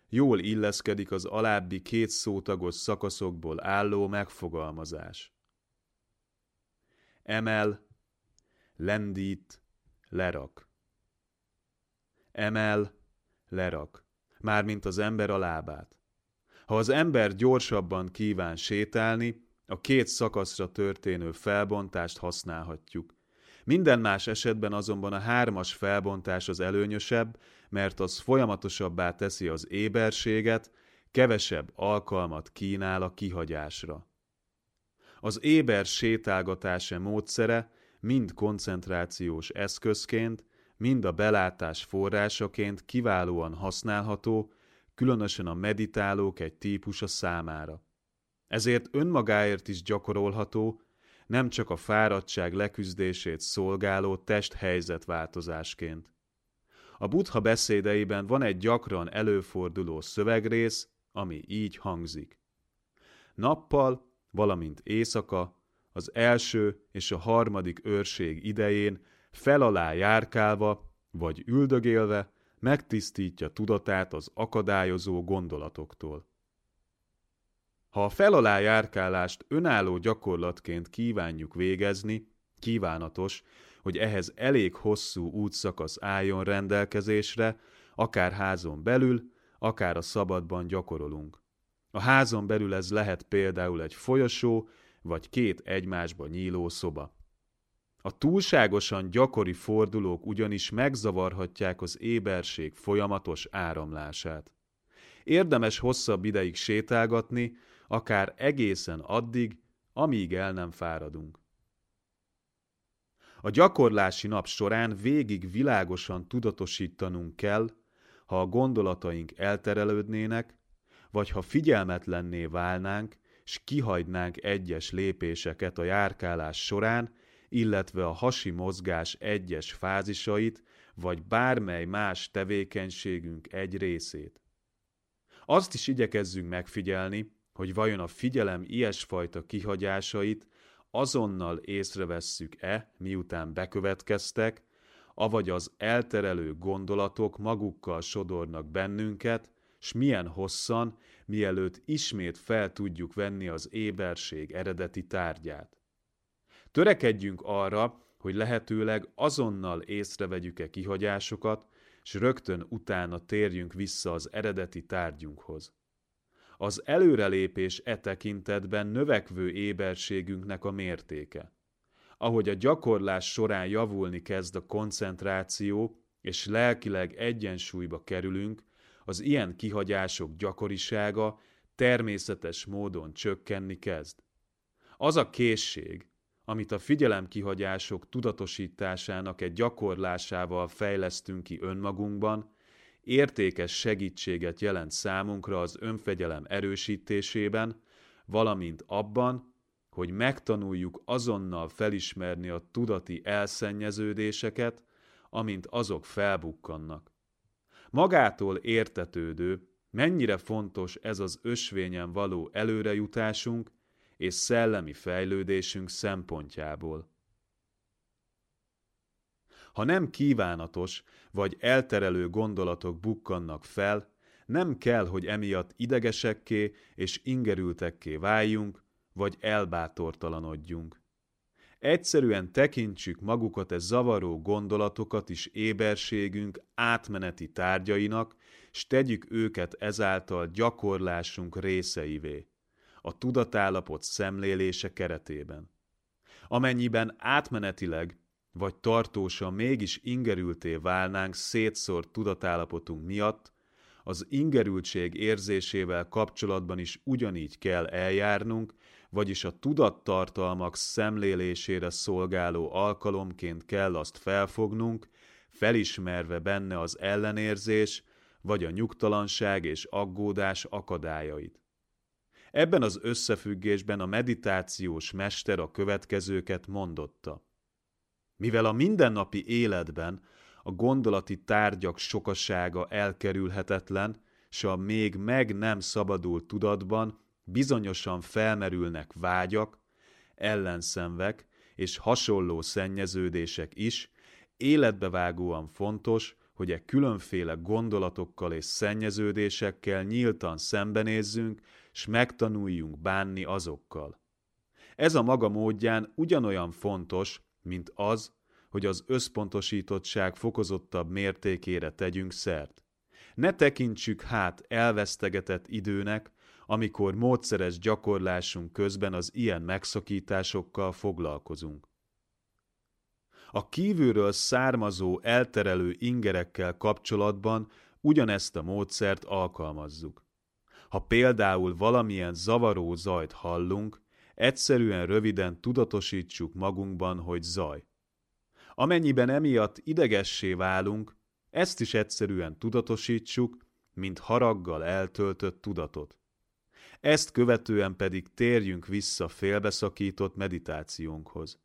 jól illeszkedik az alábbi két szótagos szakaszokból álló megfogalmazás. Emel, lendít, lerak. Emel, lerak, mármint az ember a lábát. Ha az ember gyorsabban kíván sétálni, a két szakaszra történő felbontást használhatjuk. Minden más esetben azonban a hármas felbontás az előnyösebb, mert az folyamatosabbá teszi az éberséget, kevesebb alkalmat kínál a kihagyásra. Az éber sétálgatása módszere mind koncentrációs eszközként, mind a belátás forrásaként kiválóan használható, különösen a meditálók egy típusa számára. Ezért önmagáért is gyakorolható, nem csak a fáradtság leküzdését szolgáló testhelyzetváltozásként. A buddha beszédeiben van egy gyakran előforduló szövegrész, ami így hangzik. Nappal, valamint éjszaka, az első és a harmadik őrség idején fel alá járkálva vagy üldögélve megtisztítja tudatát az akadályozó gondolatoktól. Ha a fel alá járkálást önálló gyakorlatként kívánjuk végezni, kívánatos, hogy ehhez elég hosszú útszakasz álljon rendelkezésre, akár házon belül, akár a szabadban gyakorolunk. A házon belül ez lehet például egy folyosó, vagy két egymásba nyíló szoba. A túlságosan gyakori fordulók ugyanis megzavarhatják az éberség folyamatos áramlását. Érdemes hosszabb ideig sétálgatni, akár egészen addig, amíg el nem fáradunk. A gyakorlási nap során végig világosan tudatosítanunk kell, ha a gondolataink elterelődnének, vagy ha figyelmetlenné válnánk, s kihagynánk egyes lépéseket a járkálás során, illetve a hasi mozgás egyes fázisait, vagy bármely más tevékenységünk egy részét. Azt is igyekezzünk megfigyelni, hogy vajon a figyelem ilyesfajta kihagyásait azonnal észrevesszük-e, miután bekövetkeztek, avagy az elterelő gondolatok magukkal sodornak bennünket, s milyen hosszan, mielőtt ismét fel tudjuk venni az éberség eredeti tárgyát. Törekedjünk arra, hogy lehetőleg azonnal észrevegyük-e kihagyásokat, s rögtön utána térjünk vissza az eredeti tárgyunkhoz. Az előrelépés e tekintetben növekvő éberségünknek a mértéke. Ahogy a gyakorlás során javulni kezd a koncentráció, és lelkileg egyensúlyba kerülünk, az ilyen kihagyások gyakorisága természetes módon csökkenni kezd. Az a készség, amit a figyelemkihagyások tudatosításának egy gyakorlásával fejlesztünk ki önmagunkban, értékes segítséget jelent számunkra az önfegyelem erősítésében, valamint abban, hogy megtanuljuk azonnal felismerni a tudati elszennyeződéseket, amint azok felbukkannak. Magától értetődő, mennyire fontos ez az ösvényen való előrejutásunk és szellemi fejlődésünk szempontjából. Ha nem kívánatos vagy elterelő gondolatok bukkannak fel, nem kell, hogy emiatt idegesekké és ingerültekké váljunk, vagy elbátortalanodjunk. Egyszerűen tekintsük magukat e zavaró gondolatokat is éberségünk átmeneti tárgyainak, s tegyük őket ezáltal gyakorlásunk részeivé, a tudatállapot szemlélése keretében. Amennyiben átmenetileg vagy tartósan mégis ingerülté válnánk szétszórt tudatállapotunk miatt, az ingerültség érzésével kapcsolatban is ugyanígy kell eljárnunk, vagyis a tudattartalmak szemlélésére szolgáló alkalomként kell azt felfognunk, felismerve benne az ellenérzés, vagy a nyugtalanság és aggódás akadályait. Ebben az összefüggésben a meditációs mester a következőket mondotta. Mivel a mindennapi életben a gondolati tárgyak sokasága elkerülhetetlen, s a még meg nem szabadult tudatban bizonyosan felmerülnek vágyak, ellenszenvek és hasonló szennyeződések is, életbevágóan fontos, hogy e különféle gondolatokkal és szennyeződésekkel nyíltan szembenézzünk, s megtanuljunk bánni azokkal. Ez a maga módján ugyanolyan fontos, mint az, hogy az összpontosítottság fokozottabb mértékére tegyünk szert. Ne tekintsük hát elvesztegetett időnek, amikor módszeres gyakorlásunk közben az ilyen megszakításokkal foglalkozunk. A kívülről származó elterelő ingerekkel kapcsolatban ugyanezt a módszert alkalmazzuk. Ha például valamilyen zavaró zajt hallunk, egyszerűen röviden tudatosítsuk magunkban, hogy zaj. Amennyiben emiatt idegessé válunk, ezt is egyszerűen tudatosítsuk, mint haraggal eltöltött tudatot. Ezt követően pedig térjünk vissza félbeszakított meditációnkhoz.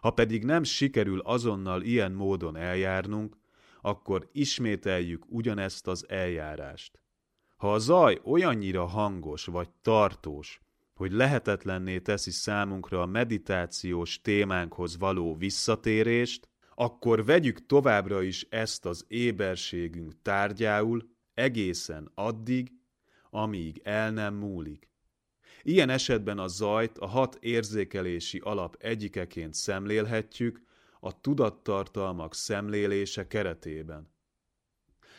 Ha pedig nem sikerül azonnal ilyen módon eljárnunk, akkor ismételjük ugyanezt az eljárást. Ha a zaj olyannyira hangos vagy tartós, hogy lehetetlenné teszi számunkra a meditációs témánkhoz való visszatérést, akkor vegyük továbbra is ezt az éberségünk tárgyául egészen addig, amíg el nem múlik. Ilyen esetben a zajt a hat érzékelési alap egyikeként szemlélhetjük a tudattartalmak szemlélése keretében.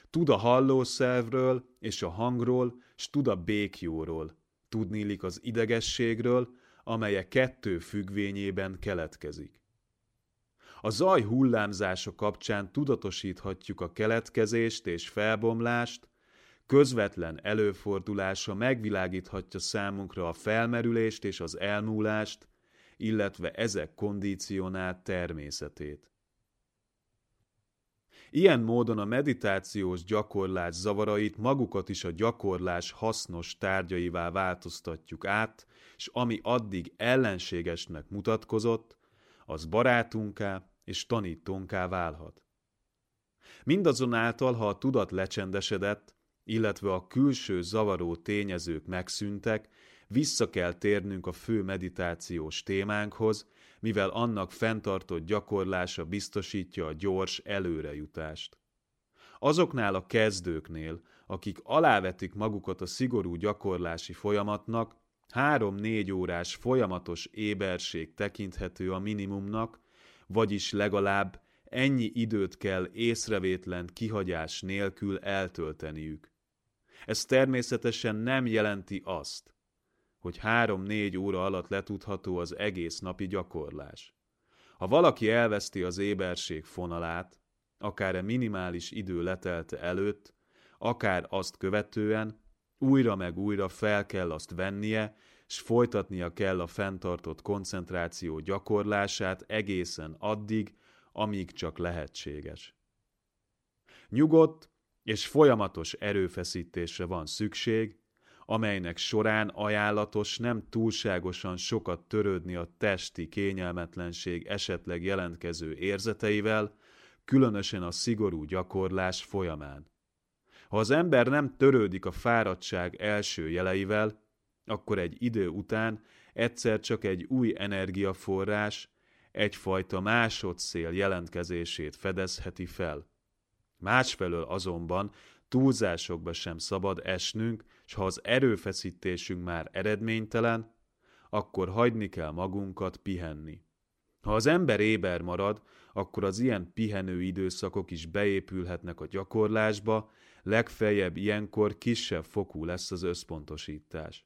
Tud a hallószervről és a hangról, s tud a békjóról, tudnélik az idegességről, amelyek kettő függvényében keletkezik. A zaj hullámzása kapcsán tudatosíthatjuk a keletkezést és felbomlást, közvetlen előfordulása megvilágíthatja számunkra a felmerülést és az elmúlást, illetve ezek kondicionált természetét. Ilyen módon a meditációs gyakorlás zavarait magukat is a gyakorlás hasznos tárgyaivá változtatjuk át, és ami addig ellenségesnek mutatkozott, az barátunká és tanítónká válhat. Mindazonáltal, ha a tudat lecsendesedett, illetve a külső zavaró tényezők megszűntek, vissza kell térnünk a fő meditációs témánkhoz, mivel annak fenntartott gyakorlása biztosítja a gyors előrejutást. Azoknál a kezdőknél, akik alávetik magukat a szigorú gyakorlási folyamatnak, három-négy órás folyamatos éberség tekinthető a minimumnak, vagyis legalább ennyi időt kell észrevétlen kihagyás nélkül eltölteniük. Ez természetesen nem jelenti azt, hogy három-négy óra alatt letudható az egész napi gyakorlás. Ha valaki elveszti az éberség fonalát, akár a minimális idő letelte előtt, akár azt követően, újra meg újra fel kell azt vennie, s folytatnia kell a fenntartott koncentráció gyakorlását egészen addig, amíg csak lehetséges. Nyugodt és folyamatos erőfeszítésre van szükség, amelynek során ajánlatos nem túlságosan sokat törődni a testi kényelmetlenség esetleg jelentkező érzeteivel, különösen a szigorú gyakorlás folyamán. Ha az ember nem törődik a fáradtság első jeleivel, akkor egy idő után egyszer csak egy új energiaforrás, egyfajta másodszél jelentkezését fedezheti fel. Másfelől azonban túlzásokba sem szabad esnünk, s ha az erőfeszítésünk már eredménytelen, akkor hagyni kell magunkat pihenni. Ha az ember éber marad, akkor az ilyen pihenő időszakok is beépülhetnek a gyakorlásba, legfeljebb ilyenkor kisebb fokú lesz az összpontosítás.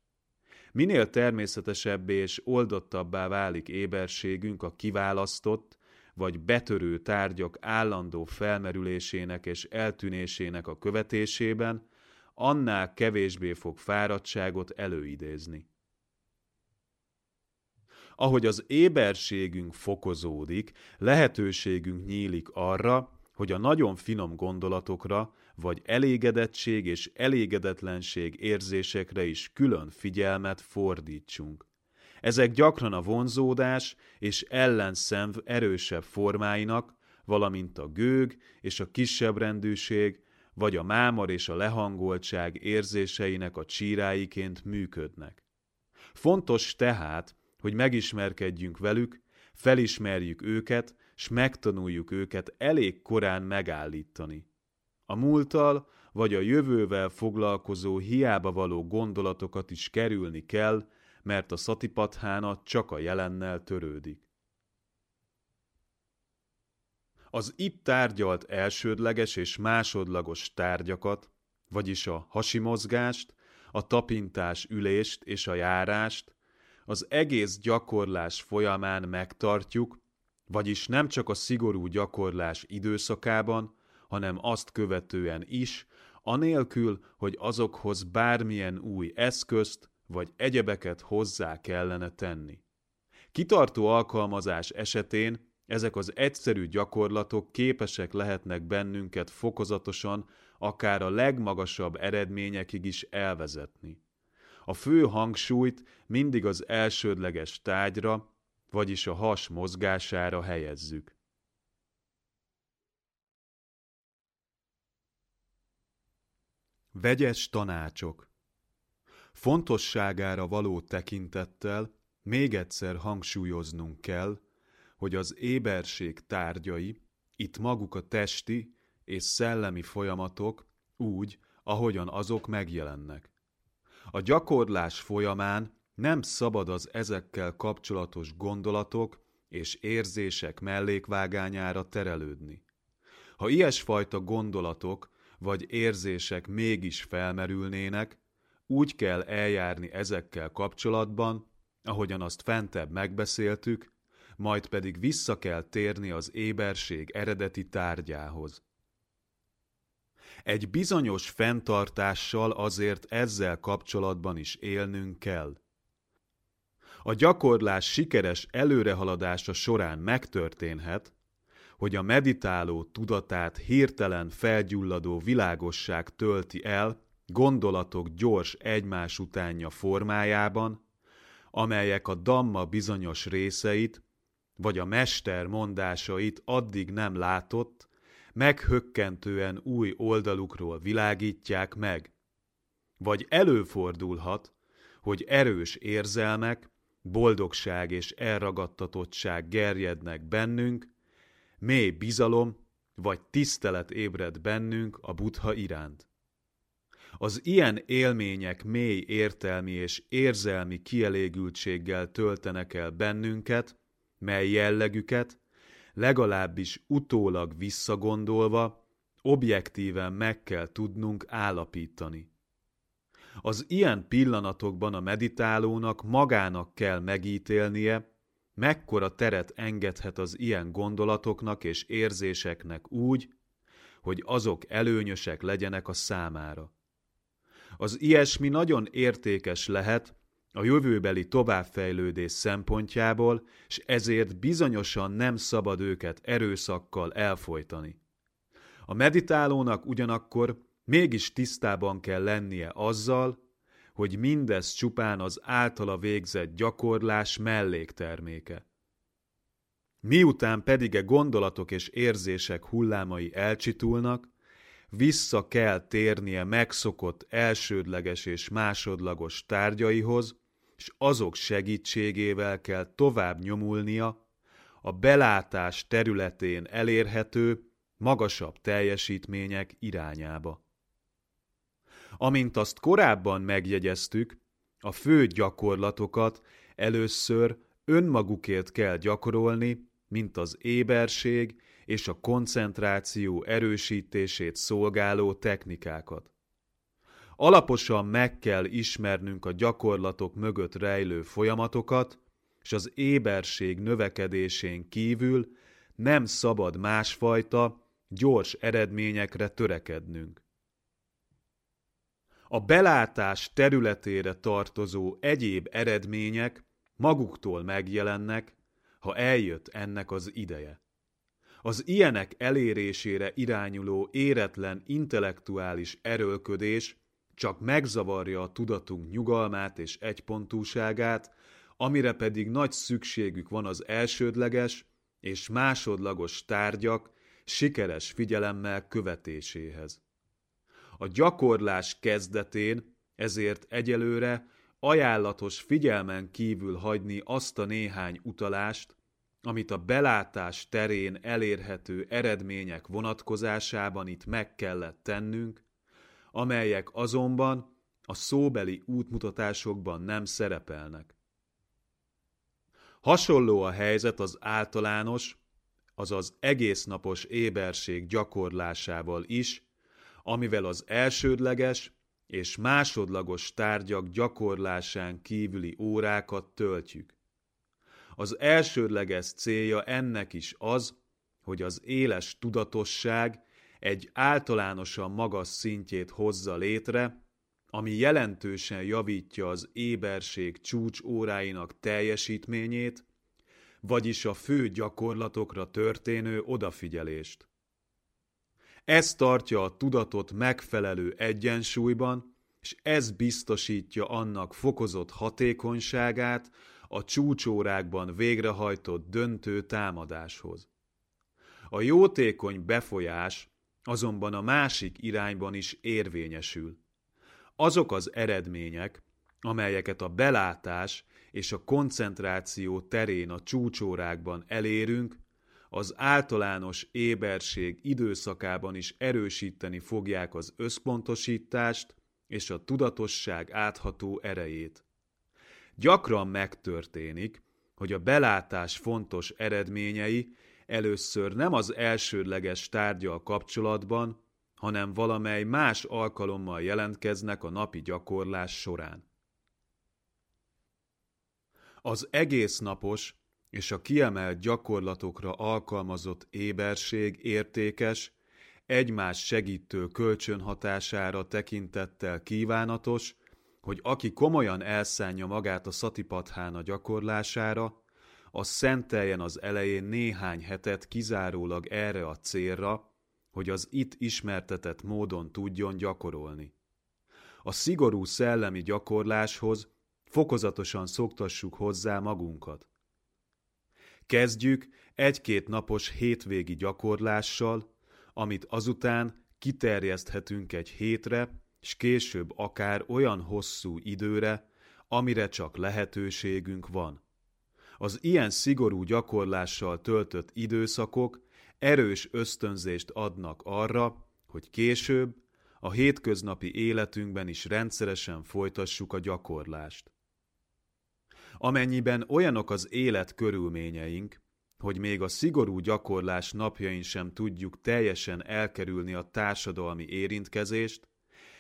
Minél természetesebbé és oldottabbá válik éberségünk a kiválasztott, vagy betörő tárgyak állandó felmerülésének és eltűnésének a követésében, annál kevésbé fog fáradtságot előidézni. Ahogy az éberségünk fokozódik, lehetőségünk nyílik arra, hogy a nagyon finom gondolatokra, vagy elégedettség és elégedetlenség érzésekre is külön figyelmet fordítsunk. Ezek gyakran a vonzódás és ellenszenv erősebb formáinak, valamint a gőg és a kisebb rendűség, vagy a mámor és a lehangoltság érzéseinek a csíráiként működnek. Fontos tehát, hogy megismerkedjünk velük, felismerjük őket, s megtanuljuk őket elég korán megállítani. a múlttal vagy a jövővel foglalkozó hiába való gondolatokat is kerülni kell, mert a szatipathána csak a jelennel törődik. Az itt tárgyalt elsődleges és másodlagos tárgyakat, vagyis a hasimozgást, a tapintás ülést és a járást, az egész gyakorlás folyamán megtartjuk, vagyis nem csak a szigorú gyakorlás időszakában, hanem azt követően is, anélkül, hogy azokhoz bármilyen új eszközt vagy egyebeket hozzá kellene tenni. Kitartó alkalmazás esetén ezek az egyszerű gyakorlatok képesek lehetnek bennünket fokozatosan akár a legmagasabb eredményekig is elvezetni. A fő hangsúlyt mindig az elsődleges tárgyra, vagyis a has mozgására helyezzük. Vegyes tanácsok Fontosságára való tekintettel még egyszer hangsúlyoznunk kell, hogy az éberség tárgyai, itt maguk a testi és szellemi folyamatok úgy, ahogyan azok megjelennek. A gyakorlás folyamán nem szabad az ezekkel kapcsolatos gondolatok és érzések mellékvágányára terelődni. Ha ilyesfajta gondolatok vagy érzések mégis felmerülnének, úgy kell eljárni ezekkel kapcsolatban, ahogyan azt fentebb megbeszéltük, majd pedig vissza kell térni az éberség eredeti tárgyához. Egy bizonyos fenntartással azért ezzel kapcsolatban is élnünk kell. A gyakorlás sikeres előrehaladása során megtörténhet, hogy a meditáló tudatát hirtelen felgyulladó világosság tölti el gondolatok gyors egymás utánja formájában, amelyek a damma bizonyos részeit, vagy a mester mondásait addig nem látott, meghökkentően új oldalukról világítják meg. Vagy előfordulhat, hogy erős érzelmek, boldogság és elragadtatottság gerjednek bennünk, mély bizalom vagy tisztelet ébred bennünk a buddha iránt. Az ilyen élmények mély értelmi és érzelmi kielégültséggel töltenek el bennünket, mely jellegüket, legalábbis utólag visszagondolva, objektíven meg kell tudnunk állapítani. Az ilyen pillanatokban a meditálónak magának kell megítélnie, mekkora teret engedhet az ilyen gondolatoknak és érzéseknek úgy, hogy azok előnyösek legyenek a számára. Az ilyesmi nagyon értékes lehet a jövőbeli továbbfejlődés szempontjából, és ezért bizonyosan nem szabad őket erőszakkal elfolytani. A meditálónak ugyanakkor mégis tisztában kell lennie azzal, hogy mindez csupán az általa végzett gyakorlás mellékterméke. Miután pedig e gondolatok és érzések hullámai elcsitulnak, vissza kell térnie megszokott elsődleges és másodlagos tárgyaihoz, és azok segítségével kell tovább nyomulnia a belátás területén elérhető, magasabb teljesítmények irányába. Amint azt korábban megjegyeztük, a fő gyakorlatokat először önmagukért kell gyakorolni, mint az éberség és a koncentráció erősítését szolgáló technikákat. Alaposan meg kell ismernünk a gyakorlatok mögött rejlő folyamatokat, és az éberség növekedésén kívül nem szabad másfajta, gyors eredményekre törekednünk. A belátás területére tartozó egyéb eredmények maguktól megjelennek, ha eljött ennek az ideje. Az ilyenek elérésére irányuló éretlen intellektuális erőlködés csak megzavarja a tudatunk nyugalmát és egypontúságát, amire pedig nagy szükségük van az elsődleges és másodlagos tárgyak sikeres figyelemmel követéséhez. A gyakorlás kezdetén ezért egyelőre ajánlatos figyelmen kívül hagyni azt a néhány utalást, amit a belátás terén elérhető eredmények vonatkozásában itt meg kellett tennünk, amelyek azonban a szóbeli útmutatásokban nem szerepelnek. Hasonló a helyzet az általános, azaz egésznapos éberség gyakorlásával is, amivel az elsődleges és másodlagos tárgyak gyakorlásán kívüli órákat töltjük. Az elsődleges célja ennek is az, hogy az éles tudatosság egy általánosan magas szintjét hozza létre, ami jelentősen javítja az éberség csúcs óráinak teljesítményét, vagyis a fő gyakorlatokra történő odafigyelést. Ez tartja a tudatot megfelelő egyensúlyban, és ez biztosítja annak fokozott hatékonyságát a csúcsórákban végrehajtott döntő támadáshoz. A jótékony befolyás azonban a másik irányban is érvényesül. Azok az eredmények, amelyeket a belátás és a koncentráció terén a csúcsórákban elérünk, az általános éberség időszakában is erősíteni fogják az összpontosítást és a tudatosság átható erejét. Gyakran megtörténik, hogy a belátás fontos eredményei először nem az elsődleges tárgyal kapcsolatban, hanem valamely más alkalommal jelentkeznek a napi gyakorlás során. Az egész napos és a kiemelt gyakorlatokra alkalmazott éberség értékes, egymás segítő kölcsönhatására tekintettel kívánatos, hogy aki komolyan elszánja magát a szatipathána gyakorlására, az szenteljen az elején néhány hetet kizárólag erre a célra, hogy az itt ismertetett módon tudjon gyakorolni. A szigorú szellemi gyakorláshoz fokozatosan szoktassuk hozzá magunkat. Kezdjük egy-két napos hétvégi gyakorlással, amit azután kiterjeszthetünk egy hétre, és később akár olyan hosszú időre, amire csak lehetőségünk van. Az ilyen szigorú gyakorlással töltött időszakok erős ösztönzést adnak arra, hogy később a hétköznapi életünkben is rendszeresen folytassuk a gyakorlást. Amennyiben olyanok az élet körülményeink, hogy még a szigorú gyakorlás napjain sem tudjuk teljesen elkerülni a társadalmi érintkezést,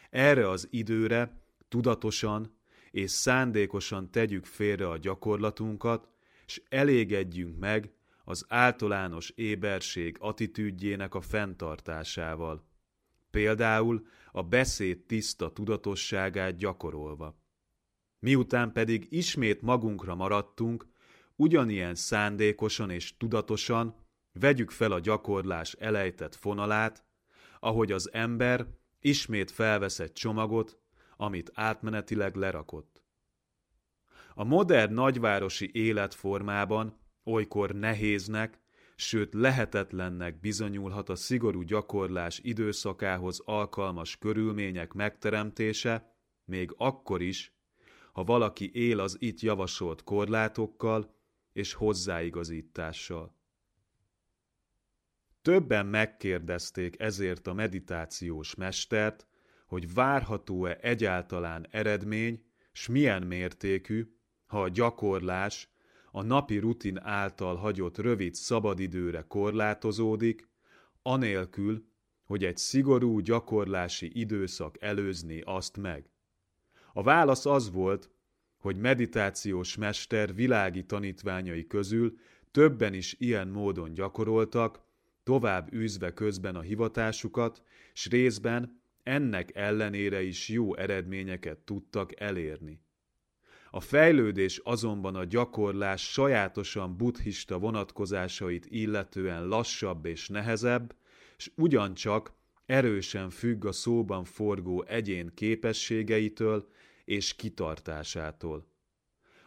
erre az időre tudatosan és szándékosan tegyük félre a gyakorlatunkat, és elégedjünk meg az általános éberség attitűdjének a fenntartásával. Például a beszéd tiszta tudatosságát gyakorolva. Miután pedig ismét magunkra maradtunk, ugyanilyen szándékosan és tudatosan vegyük fel a gyakorlás elejtett fonalát, ahogy az ember ismét felvesz egy csomagot, amit átmenetileg lerakott. A modern nagyvárosi életformában olykor nehéznek, sőt lehetetlennek bizonyulhat a szigorú gyakorlás időszakához alkalmas körülmények megteremtése, még akkor is, ha valaki él az itt javasolt korlátokkal és hozzáigazítással. Többen megkérdezték ezért a meditációs mestert, hogy várható-e egyáltalán eredmény, s milyen mértékű, ha a gyakorlás a napi rutin által hagyott rövid szabadidőre korlátozódik, anélkül, hogy egy szigorú gyakorlási időszak előzné azt meg. A válasz az volt, hogy meditációs mester világi tanítványai közül többen is ilyen módon gyakoroltak, tovább űzve közben a hivatásukat, s részben ennek ellenére is jó eredményeket tudtak elérni. A fejlődés azonban a gyakorlás sajátosan buddhista vonatkozásait illetően lassabb és nehezebb, s ugyancsak erősen függ a szóban forgó egyén képességeitől és kitartásától.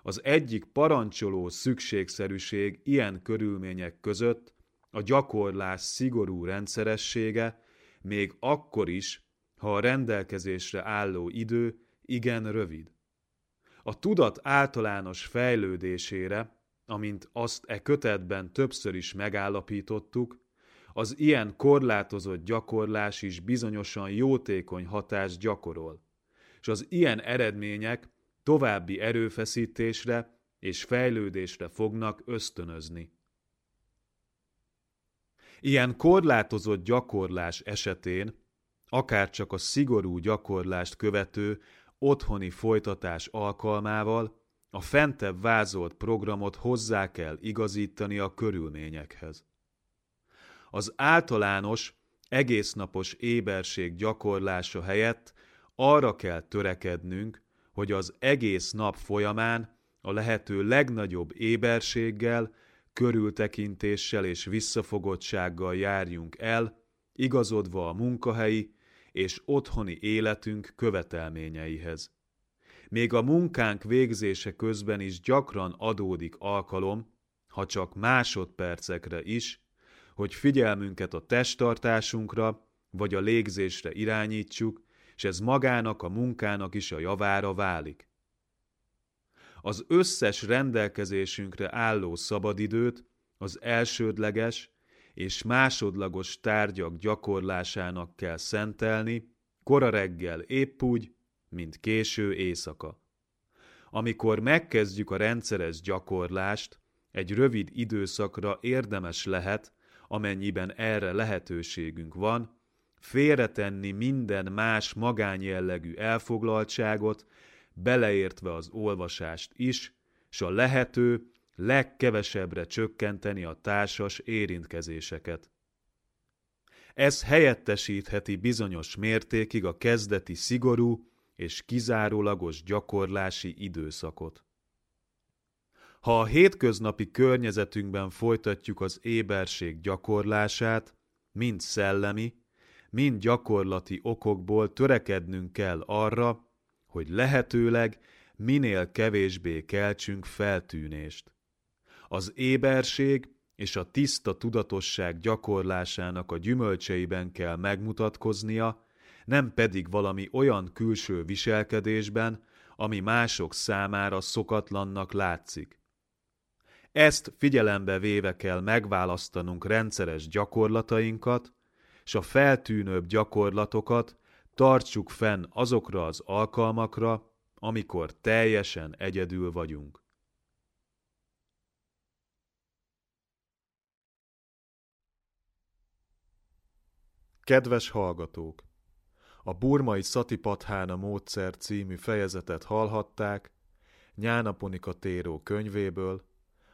Az egyik parancsoló szükségszerűség ilyen körülmények között a gyakorlás szigorú rendszeressége, még akkor is, ha a rendelkezésre álló idő igen rövid. A tudat általános fejlődésére, amint azt e kötetben többször is megállapítottuk, az ilyen korlátozott gyakorlás is bizonyosan jótékony hatást gyakorol, és az ilyen eredmények további erőfeszítésre és fejlődésre fognak ösztönözni. Ilyen korlátozott gyakorlás esetén, akár csak a szigorú gyakorlást követő otthoni folytatás alkalmával, a fentebb vázolt programot hozzá kell igazítani a körülményekhez. Az általános, egésznapos éberség gyakorlása helyett arra kell törekednünk, hogy az egész nap folyamán a lehető legnagyobb éberséggel, körültekintéssel és visszafogottsággal járjunk el, igazodva a munkahelyi és otthoni életünk követelményeihez. Még a munkánk végzése közben is gyakran adódik alkalom, ha csak másodpercekre is, hogy figyelmünket a testtartásunkra vagy a légzésre irányítsuk, és ez magának a munkának is a javára válik. Az összes rendelkezésünkre álló szabadidőt az elsődleges és másodlagos tárgyak gyakorlásának kell szentelni, kora reggel épp úgy, mint késő éjszaka. Amikor megkezdjük a rendszeres gyakorlást, egy rövid időszakra érdemes lehet, amennyiben erre lehetőségünk van, félretenni minden más magányjellegű elfoglaltságot, beleértve az olvasást is, s a lehető legkevesebbre csökkenteni a társas érintkezéseket. Ez helyettesítheti bizonyos mértékig a kezdeti szigorú és kizárólagos gyakorlási időszakot. Ha a hétköznapi környezetünkben folytatjuk az éberség gyakorlását, mind szellemi, mind gyakorlati okokból törekednünk kell arra, hogy lehetőleg minél kevésbé keltsünk feltűnést. Az éberség és a tiszta tudatosság gyakorlásának a gyümölcseiben kell megmutatkoznia, nem pedig valami olyan külső viselkedésben, ami mások számára szokatlannak látszik. Ezt figyelembe véve kell megválasztanunk rendszeres gyakorlatainkat, s a feltűnőbb gyakorlatokat tartsuk fenn azokra az alkalmakra, amikor teljesen egyedül vagyunk. Kedves hallgatók! A burmai Satipatthana módszer című fejezetet hallhatták Nyánaponika Téró könyvéből,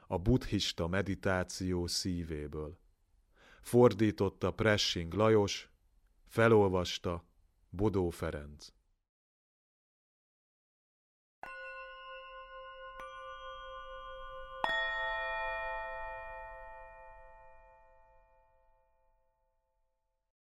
a buddhista meditáció szívéből. Fordította Pressing Lajos, felolvasta Bodó Ferenc.